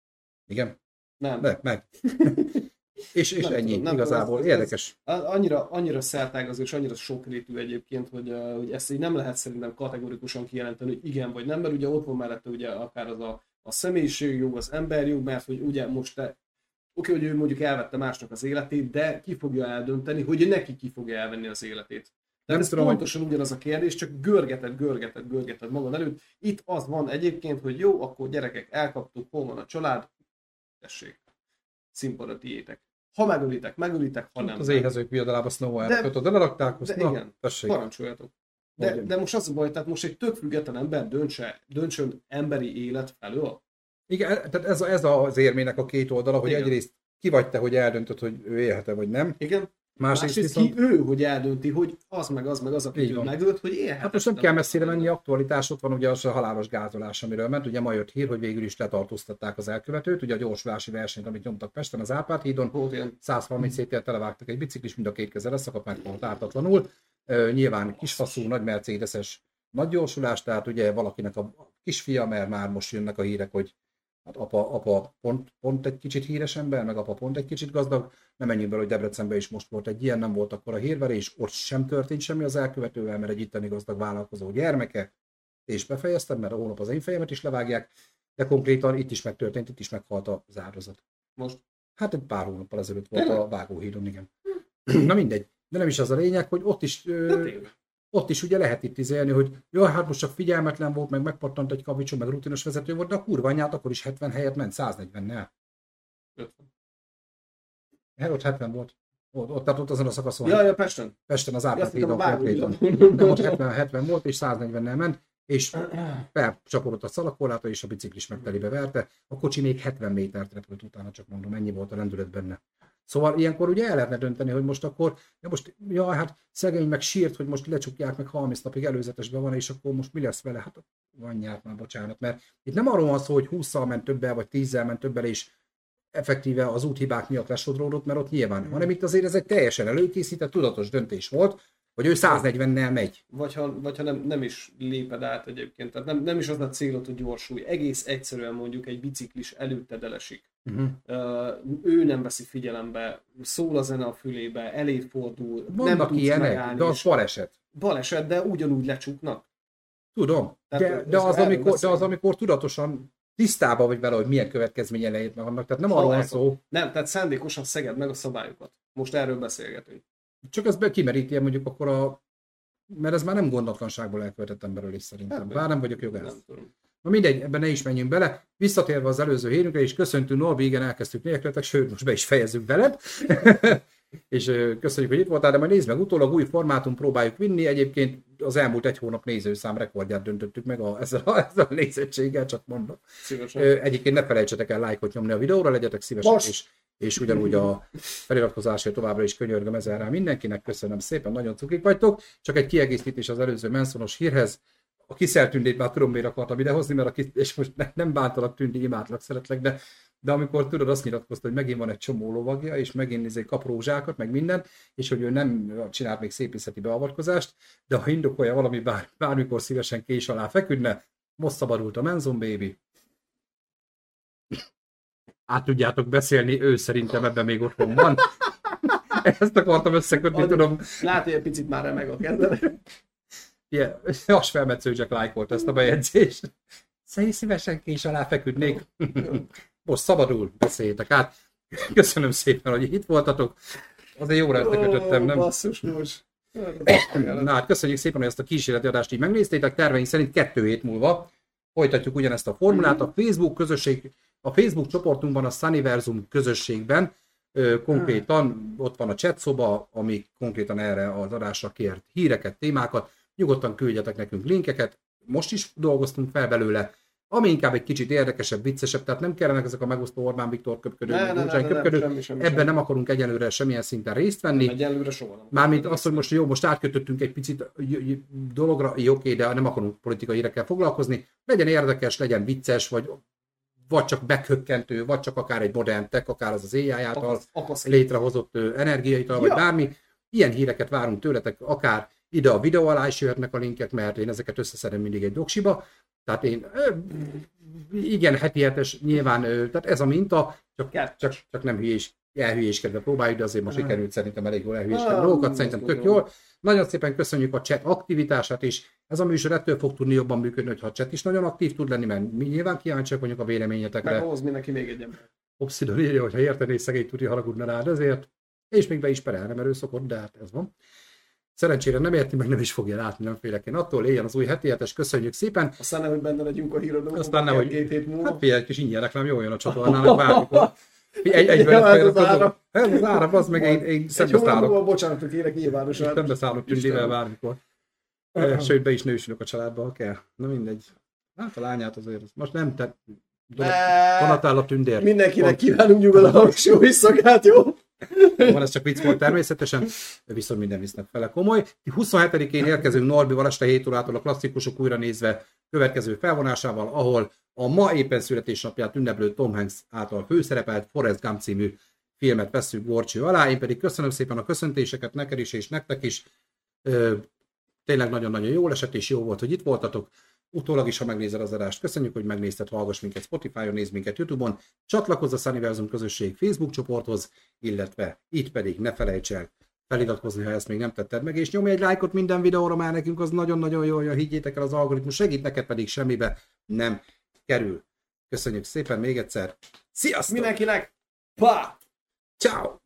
Igen?
Nem.
Meg, meg. és és
Nem
ennyi,
tudom, nem
igazából.
tudom, ez-
Érdekes.
A- Annyira, annyira szertágazó és annyira sokrétű egyébként, hogy, hogy ezt így nem lehet szerintem kategorikusan kijelenteni, hogy igen vagy nem, mert ugye ott van mellette ugye akár az a, a személyiségjog, az emberjog, mert hogy ugye most te, oké, hogy ő mondjuk elvette másnak az életét, de ki fogja eldönteni, hogy neki ki fogja elvenni az életét.
Nem
Tehát ez
tudom, hogy-
pontosan ugyanaz a kérdés, csak görgeted, görgeted, görgeted magad előtt. Itt az van egyébként, hogy jó, akkor gyerekek, elkaptuk, hol van a család, tessék, színpad a tiétek. Ha megölitek, megölitek, ha nem.
Az éhezők viadalába
De-
kötöd, lerakták, azt,
de
na,
igen.
tessék.
Parancsoljatok. De, de most az a baj, tehát most egy tök független ember döntse, döntsön emberi élet felől.
Igen, tehát ez, a, ez az érmének a két oldala, hogy
Igen.
egyrészt ki vagy te, hogy eldöntöd, hogy ő élhet-e vagy nem.
Igen.
Másrészt,
Másrészt
viszont,
ki ő, hogy eldönti, hogy az meg az meg az,
van.
megölt, hogy élhet.
hát most nem kell messzire menni, aktualitás, ott van ugye az a halálos gázolás, amiről ment. Ugye ma jött hír, hogy végül is letartóztatták az elkövetőt, ugye a gyorsulási versenyt, amit nyomtak Pesten az Árpád hídon,
Volt ilyen
130 széttel televágtak egy biciklis, mind a két keze leszakadt, meghalt ártatlanul. Nyilván kisfaszú, nagy mercedeses nagy gyorsulás, tehát ugye valakinek a kisfia, mert már most jönnek a hírek, hogy hát apa, apa pont, pont egy kicsit híres ember, meg apa pont egy kicsit gazdag. Nem menjünk bele, hogy Debrecenben is most volt egy ilyen, nem volt akkor a hírverés, ott sem történt semmi az elkövetővel, mert egy itteni gazdag vállalkozó gyermeke, és befejeztem, mert a hónap az én fejemet is levágják, de konkrétan itt is megtörtént, itt is meghalt az áldozat.
most.
Hát egy pár hónappal ezelőtt volt
Tényleg?
a Vágóhídon, igen. Na mindegy. De nem is az a lényeg, hogy ott is, ö. Ott is ugye lehet itt izélni, hogy jó, hát most csak figyelmetlen volt, meg megpattant egy kavicsó, meg rutinos vezető volt, de a kurva anyát akkor is 70 helyet ment 140-nel.
50.
Hát ott 70 volt. Ott, ott, tehát ott azon a szakaszon,
Ja, ja, Pesten.
Pesten az Árpád hídon konkrétan. Nem, ott 70, 70 volt, és 140-nel ment, és becsapodott a szalakorláta, és a biciklis meg telibe verte. A kocsi még 70 métert repült utána, csak mondom, ennyi volt a lendület benne. Szóval ilyenkor ugye el lehetne dönteni, hogy most akkor, ja most, ja, hát szegény meg sírt, hogy most lecsukják, meg 30 napig előzetesben van, és akkor most mi lesz vele? Hát van nyárt már, bocsánat, mert itt nem arról van szó, hogy 20-szal ment többel, vagy 10-zel ment többel, és effektíve az úthibák miatt lesodródott, mert ott nyilván,
Mm.
hanem itt azért ez egy teljesen előkészített, tudatos döntés volt, hogy ő 140-nel megy.
Vagy ha, vagy ha nem, nem is léped át egyébként, tehát nem, nem is az a célod, hogy gyorsulj. Egész egyszerűen mondjuk egy biciklis előtted elesik.
Uh-huh.
Ő nem veszi figyelembe, szól a zene a fülébe, eléd fordul, nem tudsz
ilyenek,
megállni,
de az baleset.
baleset, de ugyanúgy lecsuknak.
Tudom,
Tehát
de, de, az, amikor, de az, amikor tudatosan tisztában vagy vele, hogy milyen következménye lehet meg annak. Tehát nem arról van szó,
Nem, tehát szándékosan szeged meg a szabályokat. Most erről beszélgetünk.
csak ez kimeríti mondjuk akkor a... Mert ez már nem gondatlanságból elkövetett emberről is szerintem.
Hát,
Bár nem vagyok jogász.
Nem tudom.
Na mindegy, ebben ne is menjünk bele. Visszatérve az előző hírünkre, és köszöntünk Norbi, igen, elkezdtük nélkületek, sőt, most be is fejezzük veled. és köszönjük, hogy itt voltál, de majd nézd meg, utólag új formátum próbáljuk vinni. Egyébként az elmúlt egy hónap nézőszám rekordját döntöttük meg a, ezzel, a, ezzel a nézettséggel, csak mondom.
Szívesen.
Egyébként ne felejtsetek el lájkot nyomni a videóra, legyetek szívesek,
Most!
és, és ugyanúgy a feliratkozásért továbbra is könyörgöm ezzel rá mindenkinek, köszönöm szépen, nagyon cukrik vagytok. Csak egy kiegészítés az előző menszonos hírhez. A Kiszel Tündét már tudom, miért akartam idehozni, mert a kis, és most ne, nem bántalak Tündi, imádlak, szeretlek, de, de amikor tudod, azt nyilatkozta, hogy megint van egy csomó lovagja, és megint izé kap rózsákat, meg minden, és hogy ő nem csinált még szépészeti beavatkozást, de ha indokolja valami, bár, bármikor szívesen kés alá feküdne, most szabadult a Menzon Baby, át tudjátok beszélni, ő szerintem ebben még otthon van. Ezt akartam összekötni,
Adj-
tudom.
Látod, hogy egy picit már remeg a kezed.
Yeah, has felmetsző csak lájkolt ezt a bejegyzést. Szerint szívesen kés alá feküdnék. Most szabadul beszéljétek át. Köszönöm szépen, hogy itt voltatok. Azért jóra összekötöttem,
Ó,
nem?
Basszus, most.
Na hát köszönjük szépen, hogy ezt a kísérleti adást így megnéztétek. Terveink szerint kettő hét múlva folytatjuk ugyanezt a formulát. A Facebook közösség, a Facebook csoportunkban, a Sunniversum közösségben konkrétan ott van a chat szoba, ami konkrétan erre az adásra kért híreket, témákat. Nyugodtan küldjetek nekünk linkeket. Most is dolgoztunk fel belőle. Ami inkább egy kicsit érdekesebb, viccesebb, tehát nem kellenek ezek a megosztó Orbán Viktor köpködő,
Ne, ne, ne,
Gyurcsány
ne, nem,
köpködő.
semmi, semmi,
Ebben
semmi.
nem akarunk egyelőre semmilyen szinten részt venni.
Egyelőre soha nem.
Mármint azt, hogy most jó, most átkötöttünk egy picit dologra, jó, oké, de nem akarunk politikai hírekkel foglalkozni. Legyen érdekes, legyen vicces, vagy, vagy csak bekökkentő, vagy csak akár egy modern tech, akár az az AI által létrehozott energiaital, vagy
Ja.
bármi. Ilyen híreket várunk tőletek, akár ide a videó alá is jöhetnek a linkek, mert én ezeket összeszedem mindig egy doksiba. Tehát én, igen, heti hetes, nyilván, tehát ez a minta, csak, csak, csak nem hülyés, elhülyéskedve próbáljuk, de azért most sikerült szerintem elég jól elhülyéskedni
Ah,
dolgokat, szerintem tök jól. Nagyon szépen köszönjük a chat aktivitását is. Ez a műsor ettől fog tudni jobban működni, hogyha a chat is nagyon aktív tud lenni, mert mi nyilván kíváncsiak vagyunk a
Meg
véleményetekre.
ahhoz mindenki még egy ember.
Obszidon írja, hogy ha értené, szegény tudja haragudna rád ezért. És még be is perelne, mert ő szokott, de hát ez van. Szerencsére nem érti, meg nem is fogja látni, nem félek én attól. Éljen az új heti hetes, köszönjük szépen.
Aztán nehogy benne legyünk a híradóban.
Aztán nehogy-
Két hét múlva.
Hát figyelj, egy kis ingyen reklám, jól jön a csatornának bármikor. Egy, egyben
ja, ez az ára.
Az meg én, én szembeszállok.
bocsánatot kérek nyilvánosan.
Szembeszállok tündével bármikor. Eh, Sőt, be is nősülök a családba, ha kell. Na mindegy. Hát a lányát azért, most nem, te vonatál a tündér.
Mindenkinek kívánunk nyugalmas jó éjszakát, jó?
Van, ez csak vicc volt természetesen, viszont minden visznek fele komoly. 27-én érkezünk Norbival este 7 órától a klasszikusok újra nézve következő felvonásával, ahol a ma éppen születésnapját ünneplő Tom Hanks által főszerepelt Forrest Gump című filmet vesszük Gorcső alá. Én pedig köszönöm szépen a köszöntéseket neked is és nektek is. Tényleg nagyon-nagyon jó esett, és jó volt, hogy itt voltatok. Utólag is, ha megnézed az adást, köszönjük, hogy megnézted, hallgass minket Spotify-on, nézd minket YouTube-on, csatlakozz a Sunnyversum közösség Facebook csoporthoz, illetve itt pedig ne felejts el feliratkozni, ha ezt még nem tetted meg, és nyomj egy lájkot minden videóra, már nekünk az nagyon-nagyon jó, hogy higgyétek el az algoritmus, segít neked pedig semmibe nem kerül. Köszönjük szépen még egyszer. Sziasztok!
Mindenkinek, pa!
Ciao.